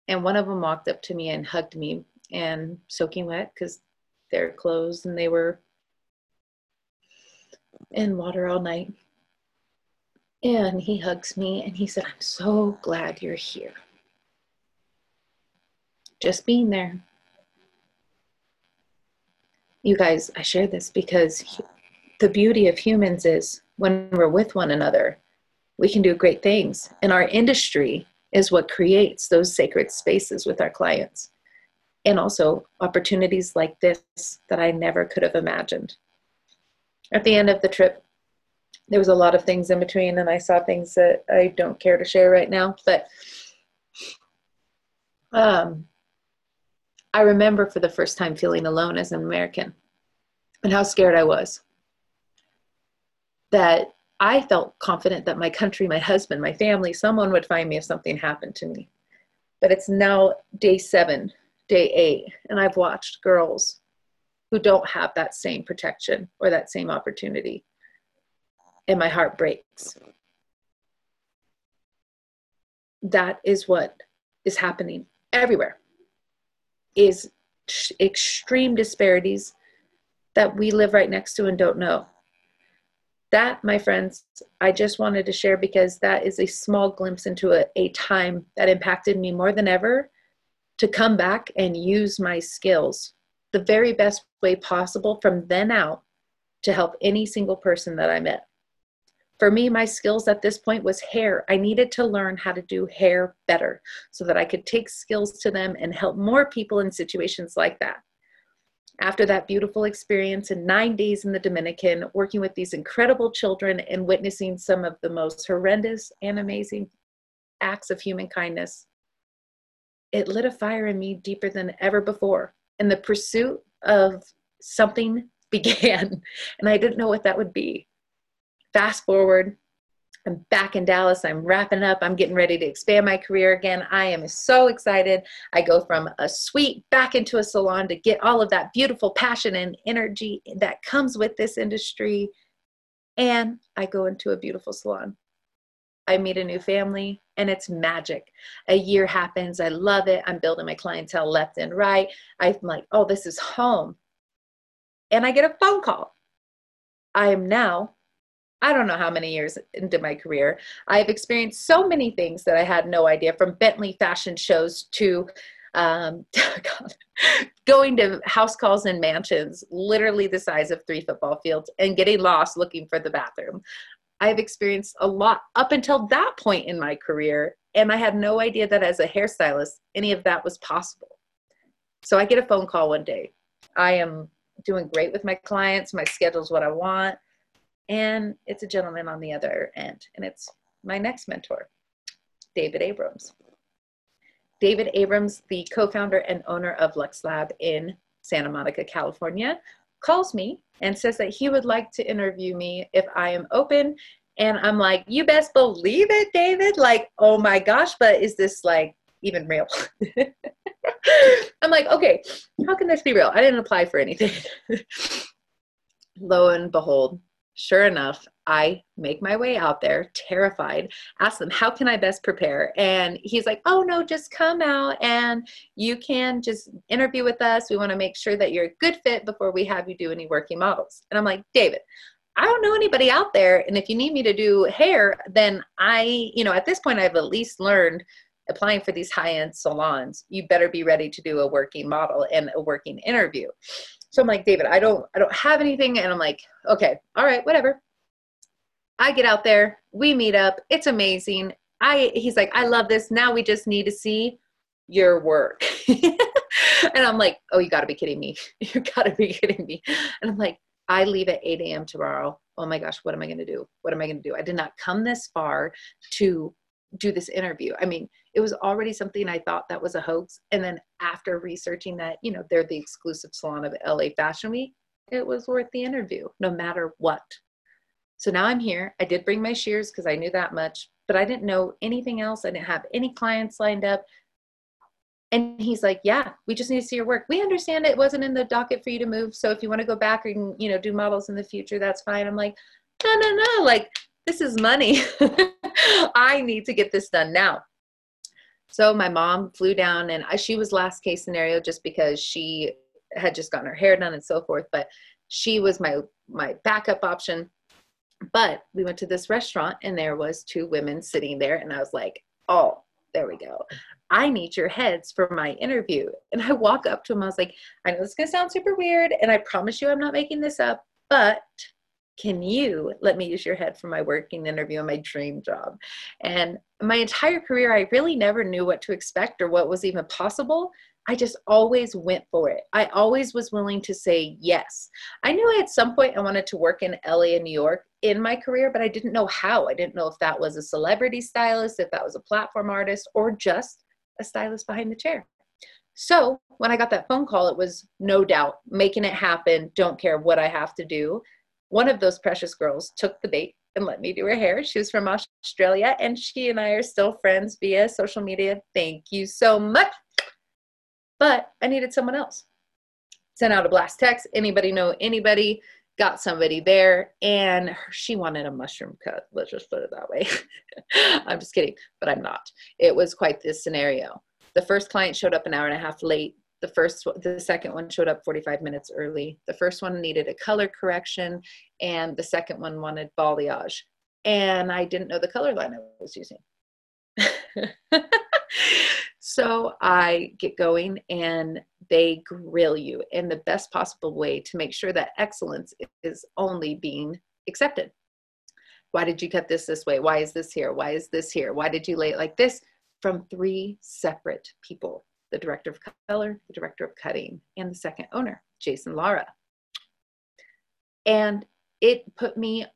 And one of them walked up to me and hugged me and soaking wet because they're clothes and they were in water all night. And he hugs me and he said, I'm so glad you're here. Just being there. You guys, I share this because the beauty of humans is when we're with one another, we can do great things. And our industry is what creates those sacred spaces with our clients. And also opportunities like this that I never could have imagined. At the end of the trip, there was a lot of things in between, and I saw things that I don't care to share right now. But um, I remember for the first time feeling alone as an American and how scared I was that I felt confident that my country, my husband, my family, someone would find me if something happened to me. But it's now day seven, day eight, and I've watched girls who don't have that same protection or that same opportunity. And my heart breaks. That is what is happening everywhere is extreme disparities that we live right next to and don't know that, my friends, I just wanted to share because that is a small glimpse into a, a time that impacted me more than ever to come back and use my skills the very best way possible from then out to help any single person that I met. For me, my skills at this point was hair. I needed to learn how to do hair better so that I could take skills to them and help more people in situations like that after that beautiful experience in nine days in the Dominican, working with these incredible children and witnessing some of the most horrendous and amazing acts of human kindness, it lit a fire in me deeper than ever before. And the pursuit of something began, and I didn't know what that would be. Fast forward I'm back in Dallas. I'm wrapping up. I'm getting ready to expand my career again. I am so excited. I go from a suite back into a salon to get all of that beautiful passion and energy that comes with this industry. And I go into a beautiful salon. I meet a new family and it's magic. A year happens. I love it. I'm building my clientele left and right. I'm like, oh, this is home. And I get a phone call. I am now I don't know how many years into my career, I've experienced so many things that I had no idea from Bentley fashion shows to um, going to house calls in mansions, literally the size of three football fields, and getting lost looking for the bathroom. I've experienced a lot up until that point in my career, and I had no idea that as a hairstylist, any of that was possible. So I get a phone call one day. I am doing great with my clients, my schedule's what I want and it's a gentleman on the other end, and it's my next mentor, David Abrams. David Abrams, the co founder and owner of Lux Lab in Santa Monica, California, calls me and says that he would like to interview me if I am open And I'm like, you best believe it, David. Like, oh my gosh, but is this like even real? I'm like, okay, how can this be real? I didn't apply for anything. Lo and behold, sure enough, I make my way out there, terrified, ask them, how can I best prepare? And he's like, oh no, just come out and you can just interview with us. We want to make sure that you're a good fit before we have you do any working models. And I'm like, David, I don't know anybody out there. And if you need me to do hair, then I, you know, at this point, I've at least learned applying for these high end salons, you better be ready to do a working model and a working interview. So I'm like, David, I don't, I don't have anything. And I'm like, okay, all right, whatever. I get out there, we meet up. It's amazing. I, he's like, I love this. Now we just need to see your work. and I'm like, oh, you gotta be kidding me. You gotta be kidding me. And I'm like, I leave at 8 a.m. tomorrow. Oh my gosh, what am I to do? What am I to do? I did not come this far to do this interview. I mean, it was already something I thought that was a hoax. And then after researching that, you know, they're the exclusive salon of LA Fashion Week, it was worth the interview no matter what. So now I'm here. I did bring my shears because I knew that much, but I didn't know anything else. I didn't have any clients lined up. And he's like, yeah, we just need to see your work. We understand it wasn't in the docket for you to move. So if you want to go back and, you know, do models in the future, that's fine. I'm like, no, no, no. Like, this is money. I need to get this done now. So my mom flew down and I, she was last case scenario just because she had just gotten her hair done and so forth. But she was my, my backup option. But we went to this restaurant and there was two women sitting there and I was like, oh, there we go. I need your heads for my interview. And I walk up to him. I was like, I know this is going to sound super weird. And I promise you, I'm not making this up, but can you let me use your head for my working interview and my dream job? And my entire career, I really never knew what to expect or what was even possible. I just always went for it. I always was willing to say yes. I knew at some point I wanted to work in LA and New York in my career, but I didn't know how. I didn't know if that was a celebrity stylist, if that was a platform artist, or just a stylist behind the chair. So when I got that phone call, it was no doubt making it happen. Don't care what I have to do. One of those precious girls took the bait and let me do her hair. She was from Australia and she and I are still friends via social media. Thank you so much. But I needed someone else. Sent out a blast text. Anybody know anybody? Got somebody there and she wanted a mushroom cut. Let's just put it that way. I'm just kidding, but I'm not. It was quite this scenario. The first client showed up an hour and a half late the first the second one showed up 45 minutes early. The first one needed a color correction and the second one wanted balayage. And i didn't know the color line i was using. So i get going and they grill you in the best possible way to make sure that excellence is only being accepted. Why did you cut this this way? Why is this here? Why is this here? Why did you lay it like this? From three separate people the director of color, the director of cutting, and the second owner, Jason Lara. And it put me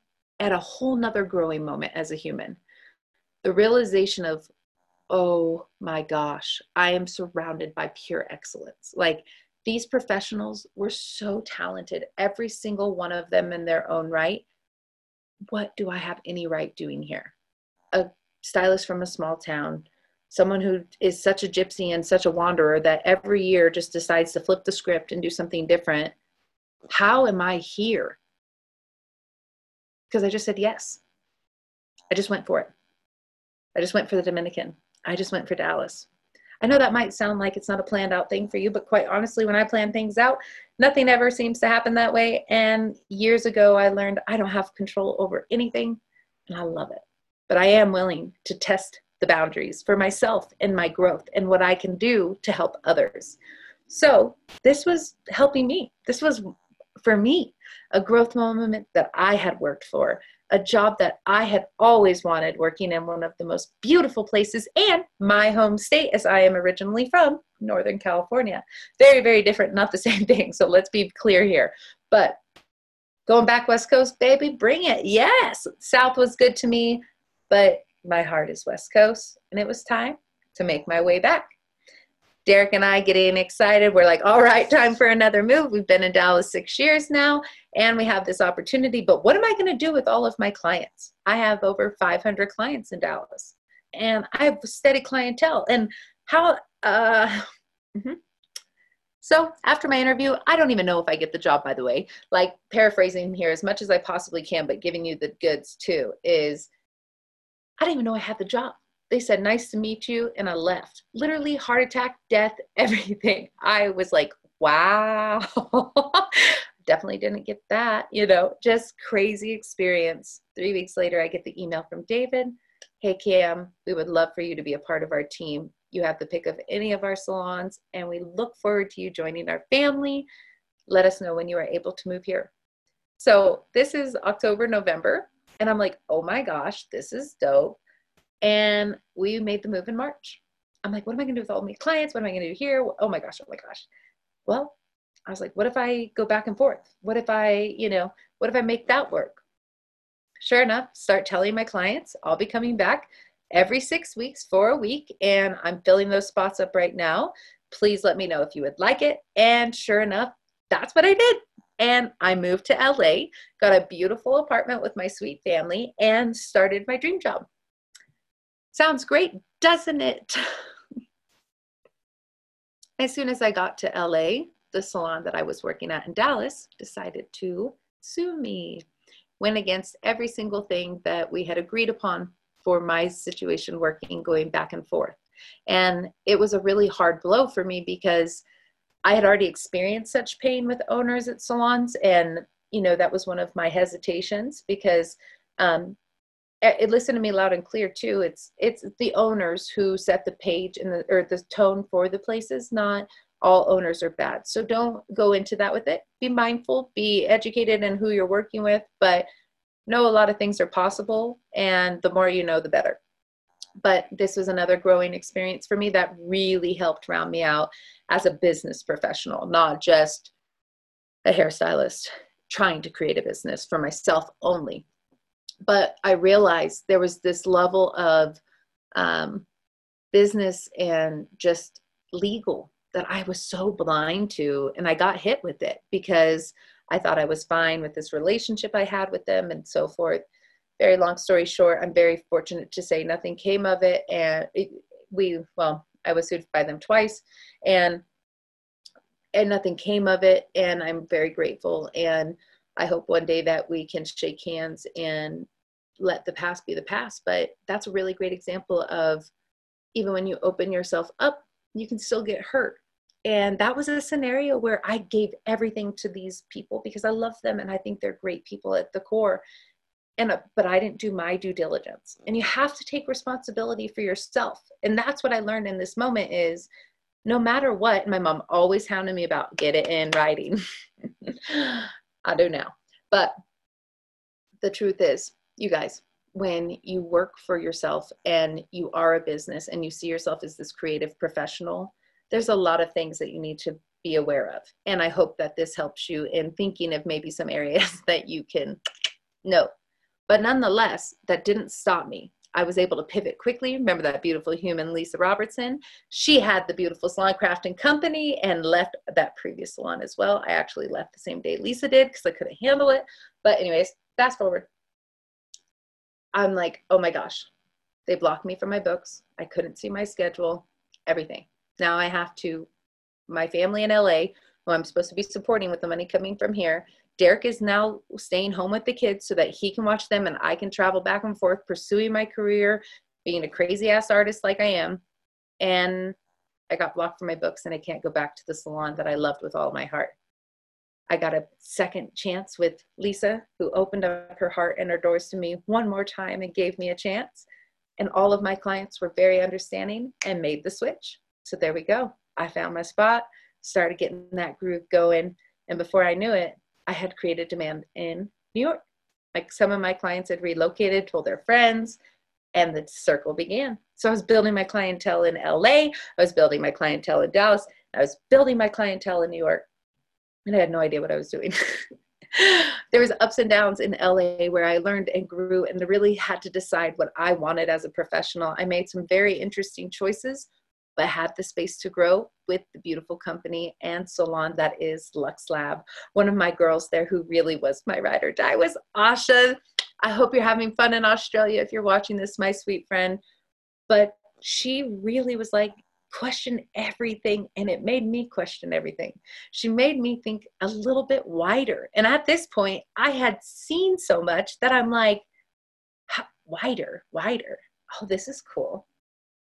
at a whole nother growing moment as a human. The realization of, oh my gosh, I am surrounded by pure excellence. Like these professionals were so talented, every single one of them in their own right. What do I have any right doing here? A stylist from a small town someone who is such a gypsy and such a wanderer that every year just decides to flip the script and do something different how am i here? Because i just said yes. I just went for it. I just went for the dominican. I just went for dallas. I know that might sound like it's not a planned out thing for you but quite honestly when i plan things out nothing ever seems to happen that way. And years ago i learned i don't have control over anything and i love it. But i am willing to test the boundaries for myself and my growth and what I can do to help others. So, this was helping me. This was for me a growth moment that I had worked for, a job that I had always wanted, working in one of the most beautiful places and my home state, as I am originally from, Northern California. Very, very different, not the same thing. So, let's be clear here. But going back West Coast, baby, bring it. Yes, South was good to me, but my heart is West Coast, and it was time to make my way back. Derek and I getting excited. We're like, all right, time for another move. We've been in Dallas six years now, and we have this opportunity. But what am I going to do with all of my clients? I have over 500 clients in Dallas, and I have a steady clientele. And how, uh, mm-hmm. So after my interview, I don't even know if I get the job, by the way. Like paraphrasing here as much as I possibly can, but giving you the goods too, is I didn't even know I had the job. They said, nice to meet you. And I left. Literally, heart attack, death, everything. I was like, wow. Definitely didn't get that, you know, just crazy experience. Three weeks later, I get the email from David. Hey, Cam, we would love for you to be a part of our team. You have the pick of any of our salons, and we look forward to you joining our family. Let us know when you are able to move here. So this is October, November, and I'm like, oh my gosh, this is dope. And we made the move in March. I'm like, what am I gonna do with all my clients? What am I gonna do here? Oh my gosh, oh my gosh. Well, I was like, what if I go back and forth? What if I, you know, what if I make that work? Sure enough, start telling my clients I'll be coming back every six weeks for a week, and I'm filling those spots up right now. Please let me know if you would like it. And sure enough, that's what I did. And I moved to LA, got a beautiful apartment with my sweet family, and started my dream job. Sounds great, doesn't it? as soon as I got to LA, the salon that I was working at in Dallas decided to sue me. Went against every single thing that we had agreed upon for my situation working going back and forth. And it was a really hard blow for me because I had already experienced such pain with owners at salons. And, you know, that was one of my hesitations because um, it listened to me loud and clear too. It's it's the owners who set the page and the or the tone for the places, not all owners are bad. So don't go into that with it. Be mindful, be educated in who you're working with, but know a lot of things are possible and the more you know the better but this was another growing experience for me that really helped round me out as a business professional not just a hairstylist trying to create a business for myself only but i realized there was this level of um, business and just legal that i was so blind to and i got hit with it because I thought I was fine with this relationship I had with them and so forth. Very long story short, I'm very fortunate to say nothing came of it. And it, we, well, I was sued by them twice and and nothing came of it. And I'm very grateful. And I hope one day that we can shake hands and let the past be the past. But that's a really great example of even when you open yourself up, you can still get hurt and that was a scenario where i gave everything to these people because i love them and i think they're great people at the core and uh, but i didn't do my due diligence and you have to take responsibility for yourself and that's what i learned in this moment is no matter what my mom always hounded me about get it in writing i do now but the truth is you guys when you work for yourself and you are a business and you see yourself as this creative professional there's a lot of things that you need to be aware of. And I hope that this helps you in thinking of maybe some areas that you can note. But nonetheless, that didn't stop me. I was able to pivot quickly. Remember that beautiful human, Lisa Robertson? She had the beautiful salon crafting company and left that previous salon as well. I actually left the same day Lisa did because I couldn't handle it. But, anyways, fast forward. I'm like, oh my gosh, they blocked me from my books. I couldn't see my schedule, everything. Now I have to, my family in LA, who I'm supposed to be supporting with the money coming from here, Derek is now staying home with the kids so that he can watch them and I can travel back and forth pursuing my career, being a crazy ass artist like I am. And I got blocked from my books and I can't go back to the salon that I loved with all my heart. I got a second chance with Lisa, who opened up her heart and her doors to me one more time and gave me a chance. And all of my clients were very understanding and made the switch. So there we go. I found my spot, started getting that groove going. And before I knew it, I had created demand in New York. Like some of my clients had relocated, told their friends, and the circle began. So I was building my clientele in LA, I was building my clientele in Dallas, I was building my clientele in New York, and I had no idea what I was doing. there was ups and downs in LA where I learned and grew and really had to decide what I wanted as a professional. I made some very interesting choices but had the space to grow with the beautiful company and salon that is Lux Lab. One of my girls there who really was my ride or die was Asha. I hope you're having fun in Australia if you're watching this, my sweet friend. But she really was like, question everything and it made me question everything she made me think a little bit wider and at this point i had seen so much that i'm like wider wider oh this is cool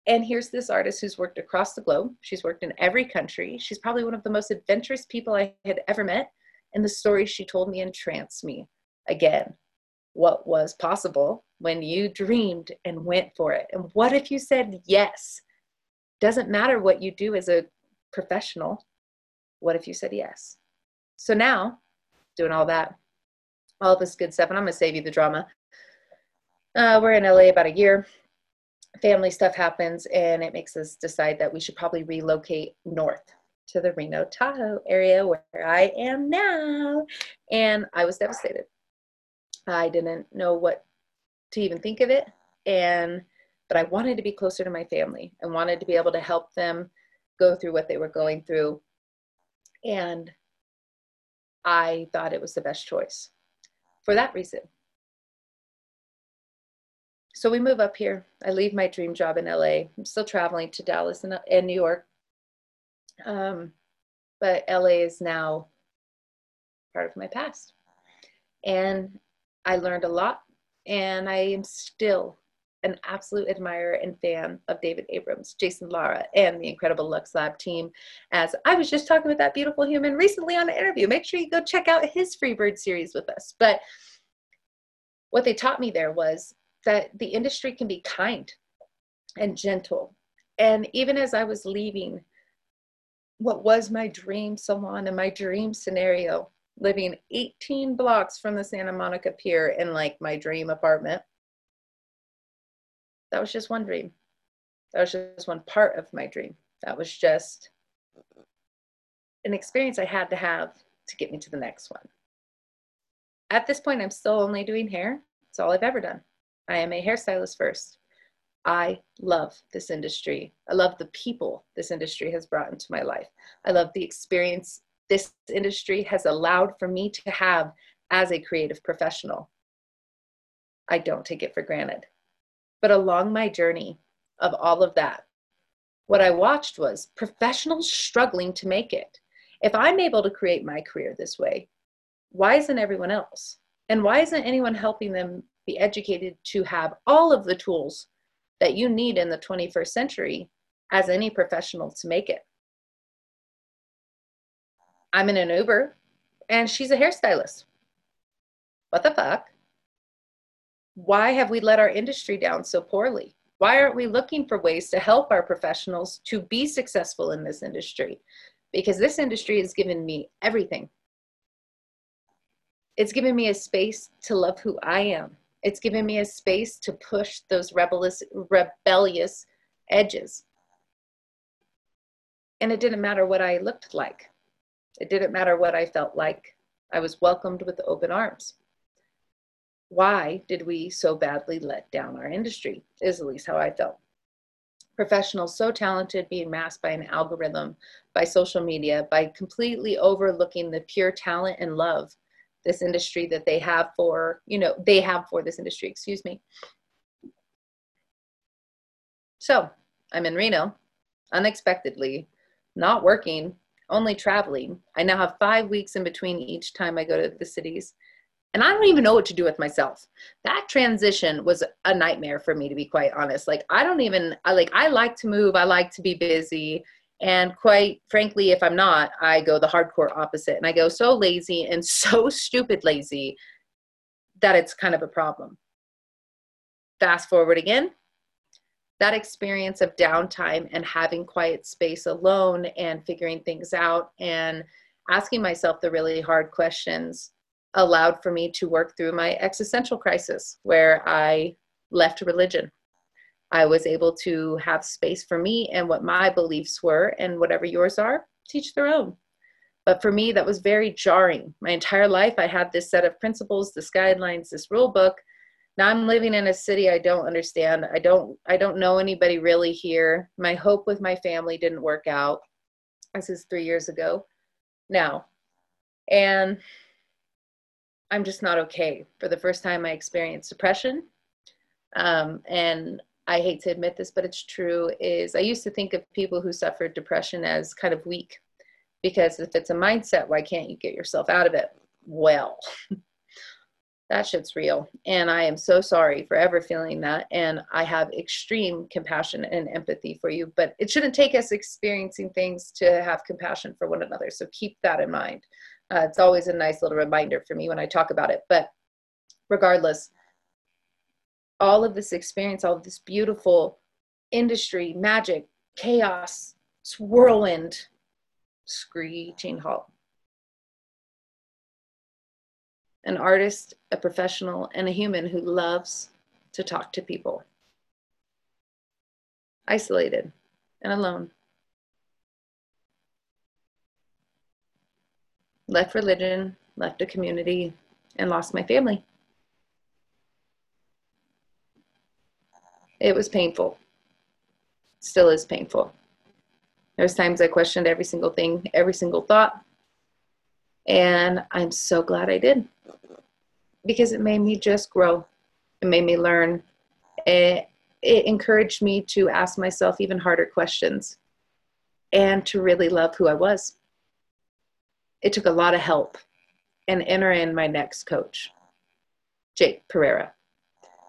and here's this artist who's worked across the globe she's worked in every country she's probably one of the most adventurous people i had ever met and the stories she told me entranced me again what was possible when you dreamed and went for it and what if you said yes doesn't matter what you do as a professional. What if you said yes? So now, doing all that, all this good stuff, and I'm going to save you the drama. Uh, we're in LA about a year. Family stuff happens, and it makes us decide that we should probably relocate north to the Reno Tahoe area where I am now. And I was devastated. I didn't know what to even think of it. And but I wanted to be closer to my family. I wanted to be able to help them go through what they were going through. And I thought it was the best choice for that reason. So we move up here. I leave my dream job in LA. I'm still traveling to Dallas and, and New York. Um, but LA is now part of my past. And I learned a lot, and I am still an absolute admirer and fan of David Abrams, Jason Lara, and the incredible Lux Lab team. As I was just talking with that beautiful human recently on an interview, make sure you go check out his Freebird series with us. But what they taught me there was that the industry can be kind and gentle. And even as I was leaving what was my dream salon and my dream scenario, living 18 blocks from the Santa Monica Pier in like my dream apartment that was just one dream. That was just one part of my dream. That was just an experience I had to have to get me to the next one. At this point, I'm still only doing hair. It's all I've ever done. I am a hairstylist first. I love this industry. I love the people this industry has brought into my life. I love the experience this industry has allowed for me to have as a creative professional. I don't take it for granted. But along my journey of all of that, what I watched was professionals struggling to make it. If I'm able to create my career this way, why isn't everyone else? And why isn't anyone helping them be educated to have all of the tools that you need in the 21st century as any professional to make it? I'm in an Uber and she's a hairstylist. What the fuck? why have we let our industry down so poorly? Why aren't we looking for ways to help our professionals to be successful in this industry? Because this industry has given me everything. It's given me a space to love who I am. It's given me a space to push those rebellious, rebellious edges. And it didn't matter what I looked like. It didn't matter what I felt like. I was welcomed with open arms why did we so badly let down our industry is at least how i felt professionals so talented being masked by an algorithm by social media by completely overlooking the pure talent and love this industry that they have for you know they have for this industry excuse me so i'm in reno unexpectedly not working only traveling i now have five weeks in between each time i go to the cities and I don't even know what to do with myself. That transition was a nightmare for me to be quite honest. Like I don't even I like I like to move, I like to be busy, and quite frankly if I'm not, I go the hardcore opposite and I go so lazy and so stupid lazy that it's kind of a problem. Fast forward again, that experience of downtime and having quiet space alone and figuring things out and asking myself the really hard questions allowed for me to work through my existential crisis where I left religion. I was able to have space for me and what my beliefs were, and whatever yours are, teach their own. But for me, that was very jarring. My entire life, I had this set of principles, this guidelines, this rule book. Now i'm living in a city i don't understand. I don't i don't know anybody really here. My hope with my family didn't work out. This is three years ago now. And i'm just not okay. For the first time i experienced depression. Um, and i hate to admit this but it's true is i used to think of people who suffered depression as kind of weak because if it's a mindset why can't you get yourself out of it well that shit's real. And I am so sorry for ever feeling that. And I have extreme compassion and empathy for you, but it shouldn't take us experiencing things to have compassion for one another. So keep that in mind. Uh, it's always a nice little reminder for me when I talk about it. But regardless, all of this experience, all of this beautiful industry, magic, chaos, whirlwind, screeching halt an artist, a professional, and a human who loves to talk to people. Isolated and alone. Left religion, left a community, and lost my family. It was painful. Still is painful. There's times I questioned every single thing, every single thought. And I'm so glad I did because it made me just grow. It made me learn. It, it encouraged me to ask myself even harder questions and to really love who I was. It took a lot of help and enter in my next coach, Jake Pereira.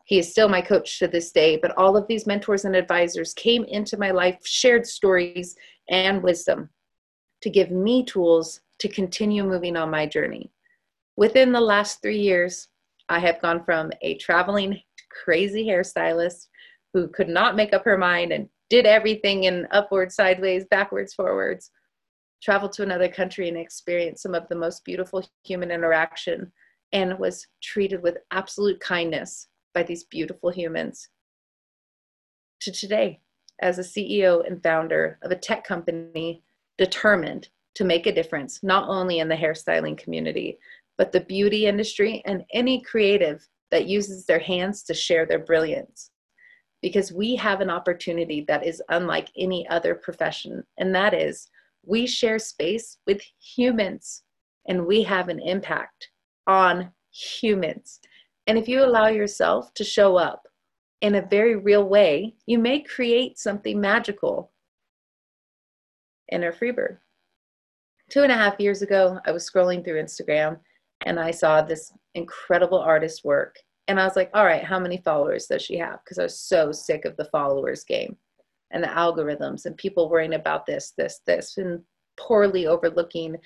He is still my coach to this day, but all of these mentors and advisors came into my life, shared stories and wisdom to give me tools to continue moving on my journey. Within the last three years, I have gone from a traveling crazy hairstylist who could not make up her mind and did everything in upwards, sideways, backwards, forwards, traveled to another country and experienced some of the most beautiful human interaction and was treated with absolute kindness by these beautiful humans. To today, as a CEO and founder of a tech company determined to make a difference, not only in the hairstyling community, but the beauty industry and any creative that uses their hands to share their brilliance. Because we have an opportunity that is unlike any other profession, and that is we share space with humans and we have an impact on humans. And if you allow yourself to show up in a very real way, you may create something magical. Enter Freebird. Two and a half years ago, I was scrolling through Instagram and I saw this incredible artist work. And I was like, all right, how many followers does she have? Because I was so sick of the followers game and the algorithms and people worrying about this, this, this, and poorly overlooking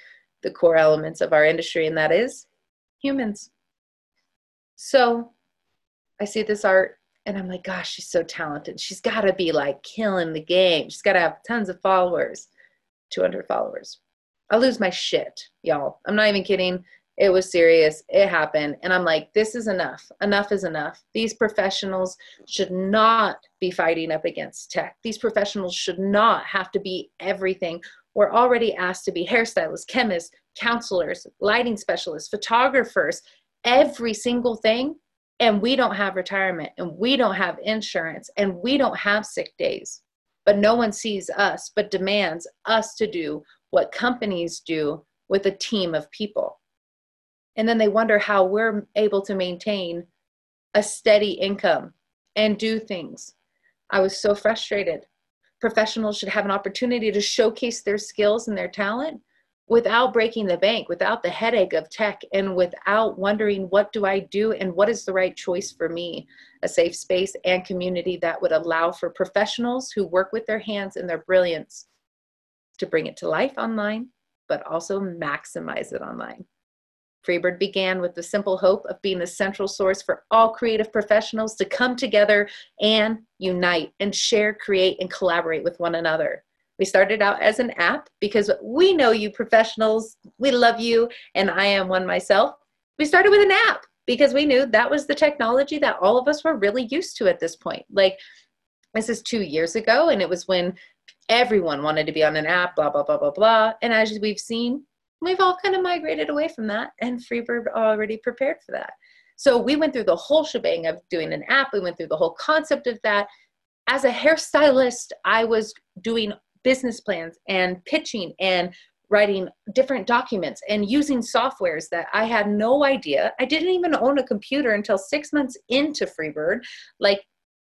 the core elements of our industry, and that is humans. So I see this art and I'm like, gosh, she's so talented. She's got to be like killing the game. She's got to have tons of followers, 200 followers. I lose my shit, y'all. I'm not even kidding. It was serious. It happened. And I'm like, this is enough. Enough is enough. These professionals should not be fighting up against tech. These professionals should not have to be everything. We're already asked to be hairstylists, chemists, counselors, lighting specialists, photographers, every single thing. And we don't have retirement and we don't have insurance and we don't have sick days. But no one sees us, but demands us to do what companies do with a team of people and then they wonder how we're able to maintain a steady income and do things. I was so frustrated. Professionals should have an opportunity to showcase their skills and their talent without breaking the bank, without the headache of tech, and without wondering what do I do and what is the right choice for me. A safe space and community that would allow for professionals who work with their hands and their brilliance to bring it to life online, but also maximize it online. Freebird began with the simple hope of being the central source for all creative professionals to come together and unite and share, create, and collaborate with one another. We started out as an app because we know you professionals, we love you, and I am one myself. We started with an app because we knew that was the technology that all of us were really used to at this point. Like, this is two years ago, and it was when everyone wanted to be on an app, blah, blah, blah, blah, blah. And as we've seen, we've all kind of migrated away from that and freebird already prepared for that So we went through the whole shebang of doing an app. We went through the whole concept of that. As a hairstylist, I was doing business plans and pitching and writing different documents and using softwares that I had no idea. I didn't even own a computer until six months into Freebird. Like,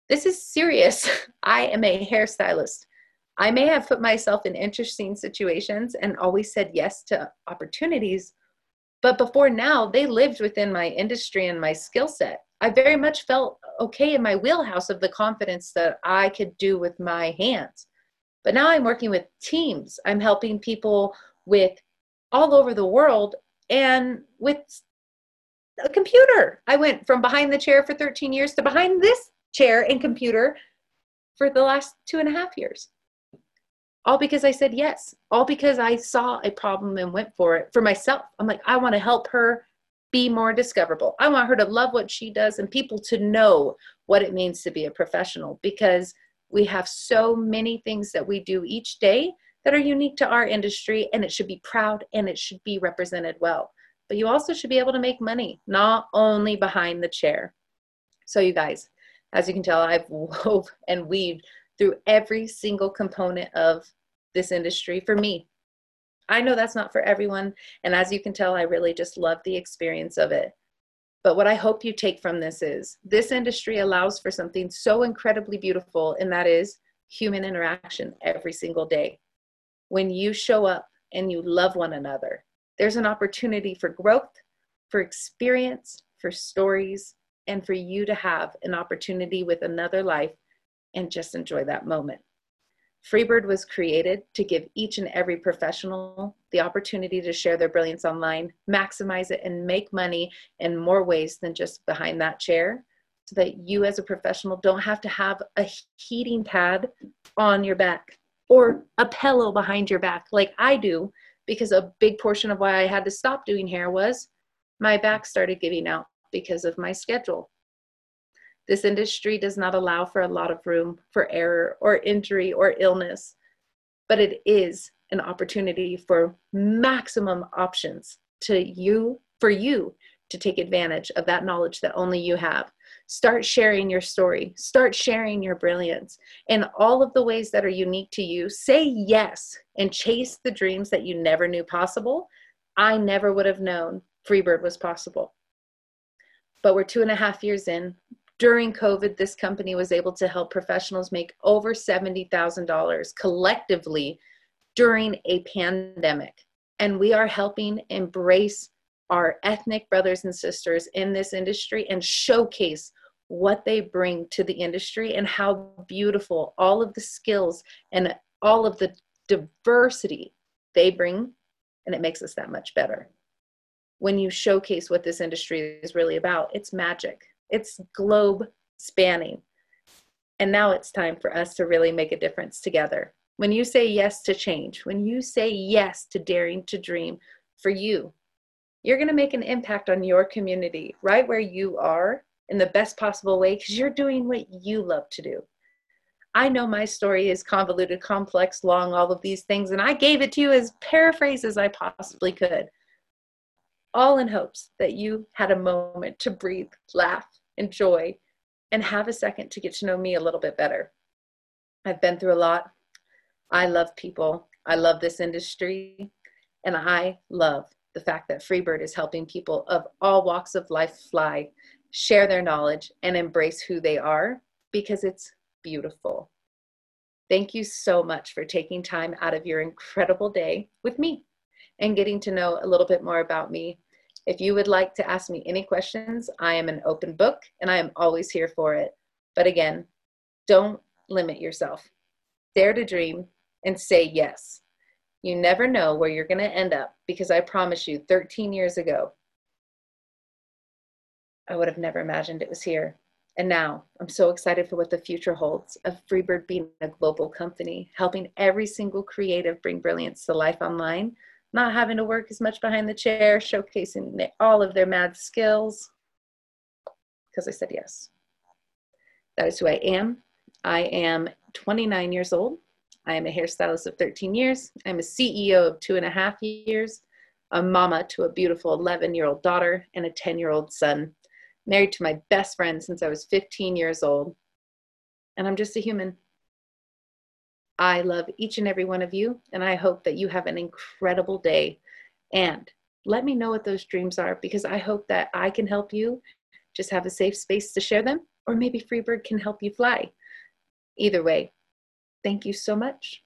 this is serious. I am a hairstylist. I may have put myself in interesting situations and always said yes to opportunities, but before now, they lived within my industry and my skill set. I very much felt okay in my wheelhouse of the confidence that I could do with my hands. But now I'm working with teams. I'm helping people with all over the world and with a computer. I went from behind the chair for 13 years to behind this chair and computer for the last two and a half years. All because I said yes. All because I saw a problem and went for it for myself. I'm like, I want to help her be more discoverable. I want her to love what she does and people to know what it means to be a professional because we have so many things that we do each day that are unique to our industry and it should be proud and it should be represented well. But you also should be able to make money, not only behind the chair. So, you guys, as you can tell, I've wove and weaved through every single component of this industry for me. I know that's not for everyone. And as you can tell, I really just love the experience of it. But what I hope you take from this is this industry allows for something so incredibly beautiful, and that is human interaction every single day. When you show up and you love one another, there's an opportunity for growth, for experience, for stories, and for you to have an opportunity with another life and just enjoy that moment. Freebird was created to give each and every professional the opportunity to share their brilliance online, maximize it, and make money in more ways than just behind that chair so that you as a professional don't have to have a heating pad on your back or a pillow behind your back like I do because a big portion of why I had to stop doing hair was my back started giving out because of my schedule. This industry does not allow for a lot of room for error or injury or illness, but it is an opportunity for maximum options to you for you to take advantage of that knowledge that only you have. Start sharing your story, start sharing your brilliance in all of the ways that are unique to you. Say yes and chase the dreams that you never knew possible. I never would have known Freebird was possible. But we're two and a half years in during COVID, this company was able to help professionals make over $70,000 collectively during a pandemic. And we are helping embrace our ethnic brothers and sisters in this industry and showcase what they bring to the industry and how beautiful all of the skills and all of the diversity they bring. And it makes us that much better. When you showcase what this industry is really about, it's magic it's globe spanning. And now it's time for us to really make a difference together. When you say yes to change, when you say yes to daring to dream for you, you're going to make an impact on your community right where you are in the best possible way because you're doing what you love to do. I know my story is convoluted, complex, long, all of these things, and I gave it to you as paraphrase as I possibly could, all in hopes that you had a moment to breathe, laugh, enjoy, and have a second to get to know me a little bit better. I've been through a lot. I love people. I love this industry. And I love the fact that Freebird is helping people of all walks of life fly, share their knowledge, and embrace who they are because it's beautiful. Thank you so much for taking time out of your incredible day with me and getting to know a little bit more about me if you would like to ask me any questions, I am an open book and I am always here for it. But again, don't limit yourself. Dare to dream and say yes. You never know where you're going to end up because I promise you, 13 years ago, I would have never imagined it was here. And now I'm so excited for what the future holds of Freebird being a global company, helping every single creative bring brilliance to life online not having to work as much behind the chair, showcasing all of their mad skills because I said yes. That is who I am. I am 29 years old. I am a hairstylist of 13 years. I'm a CEO of two and a half years, a mama to a beautiful 11 year old daughter and a 10 year old son. married to my best friend since I was 15 years old. And I'm just a human. I love each and every one of you, and I hope that you have an incredible day. And let me know what those dreams are because I hope that I can help you just have a safe space to share them, or maybe Freebird can help you fly. Either way, thank you so much.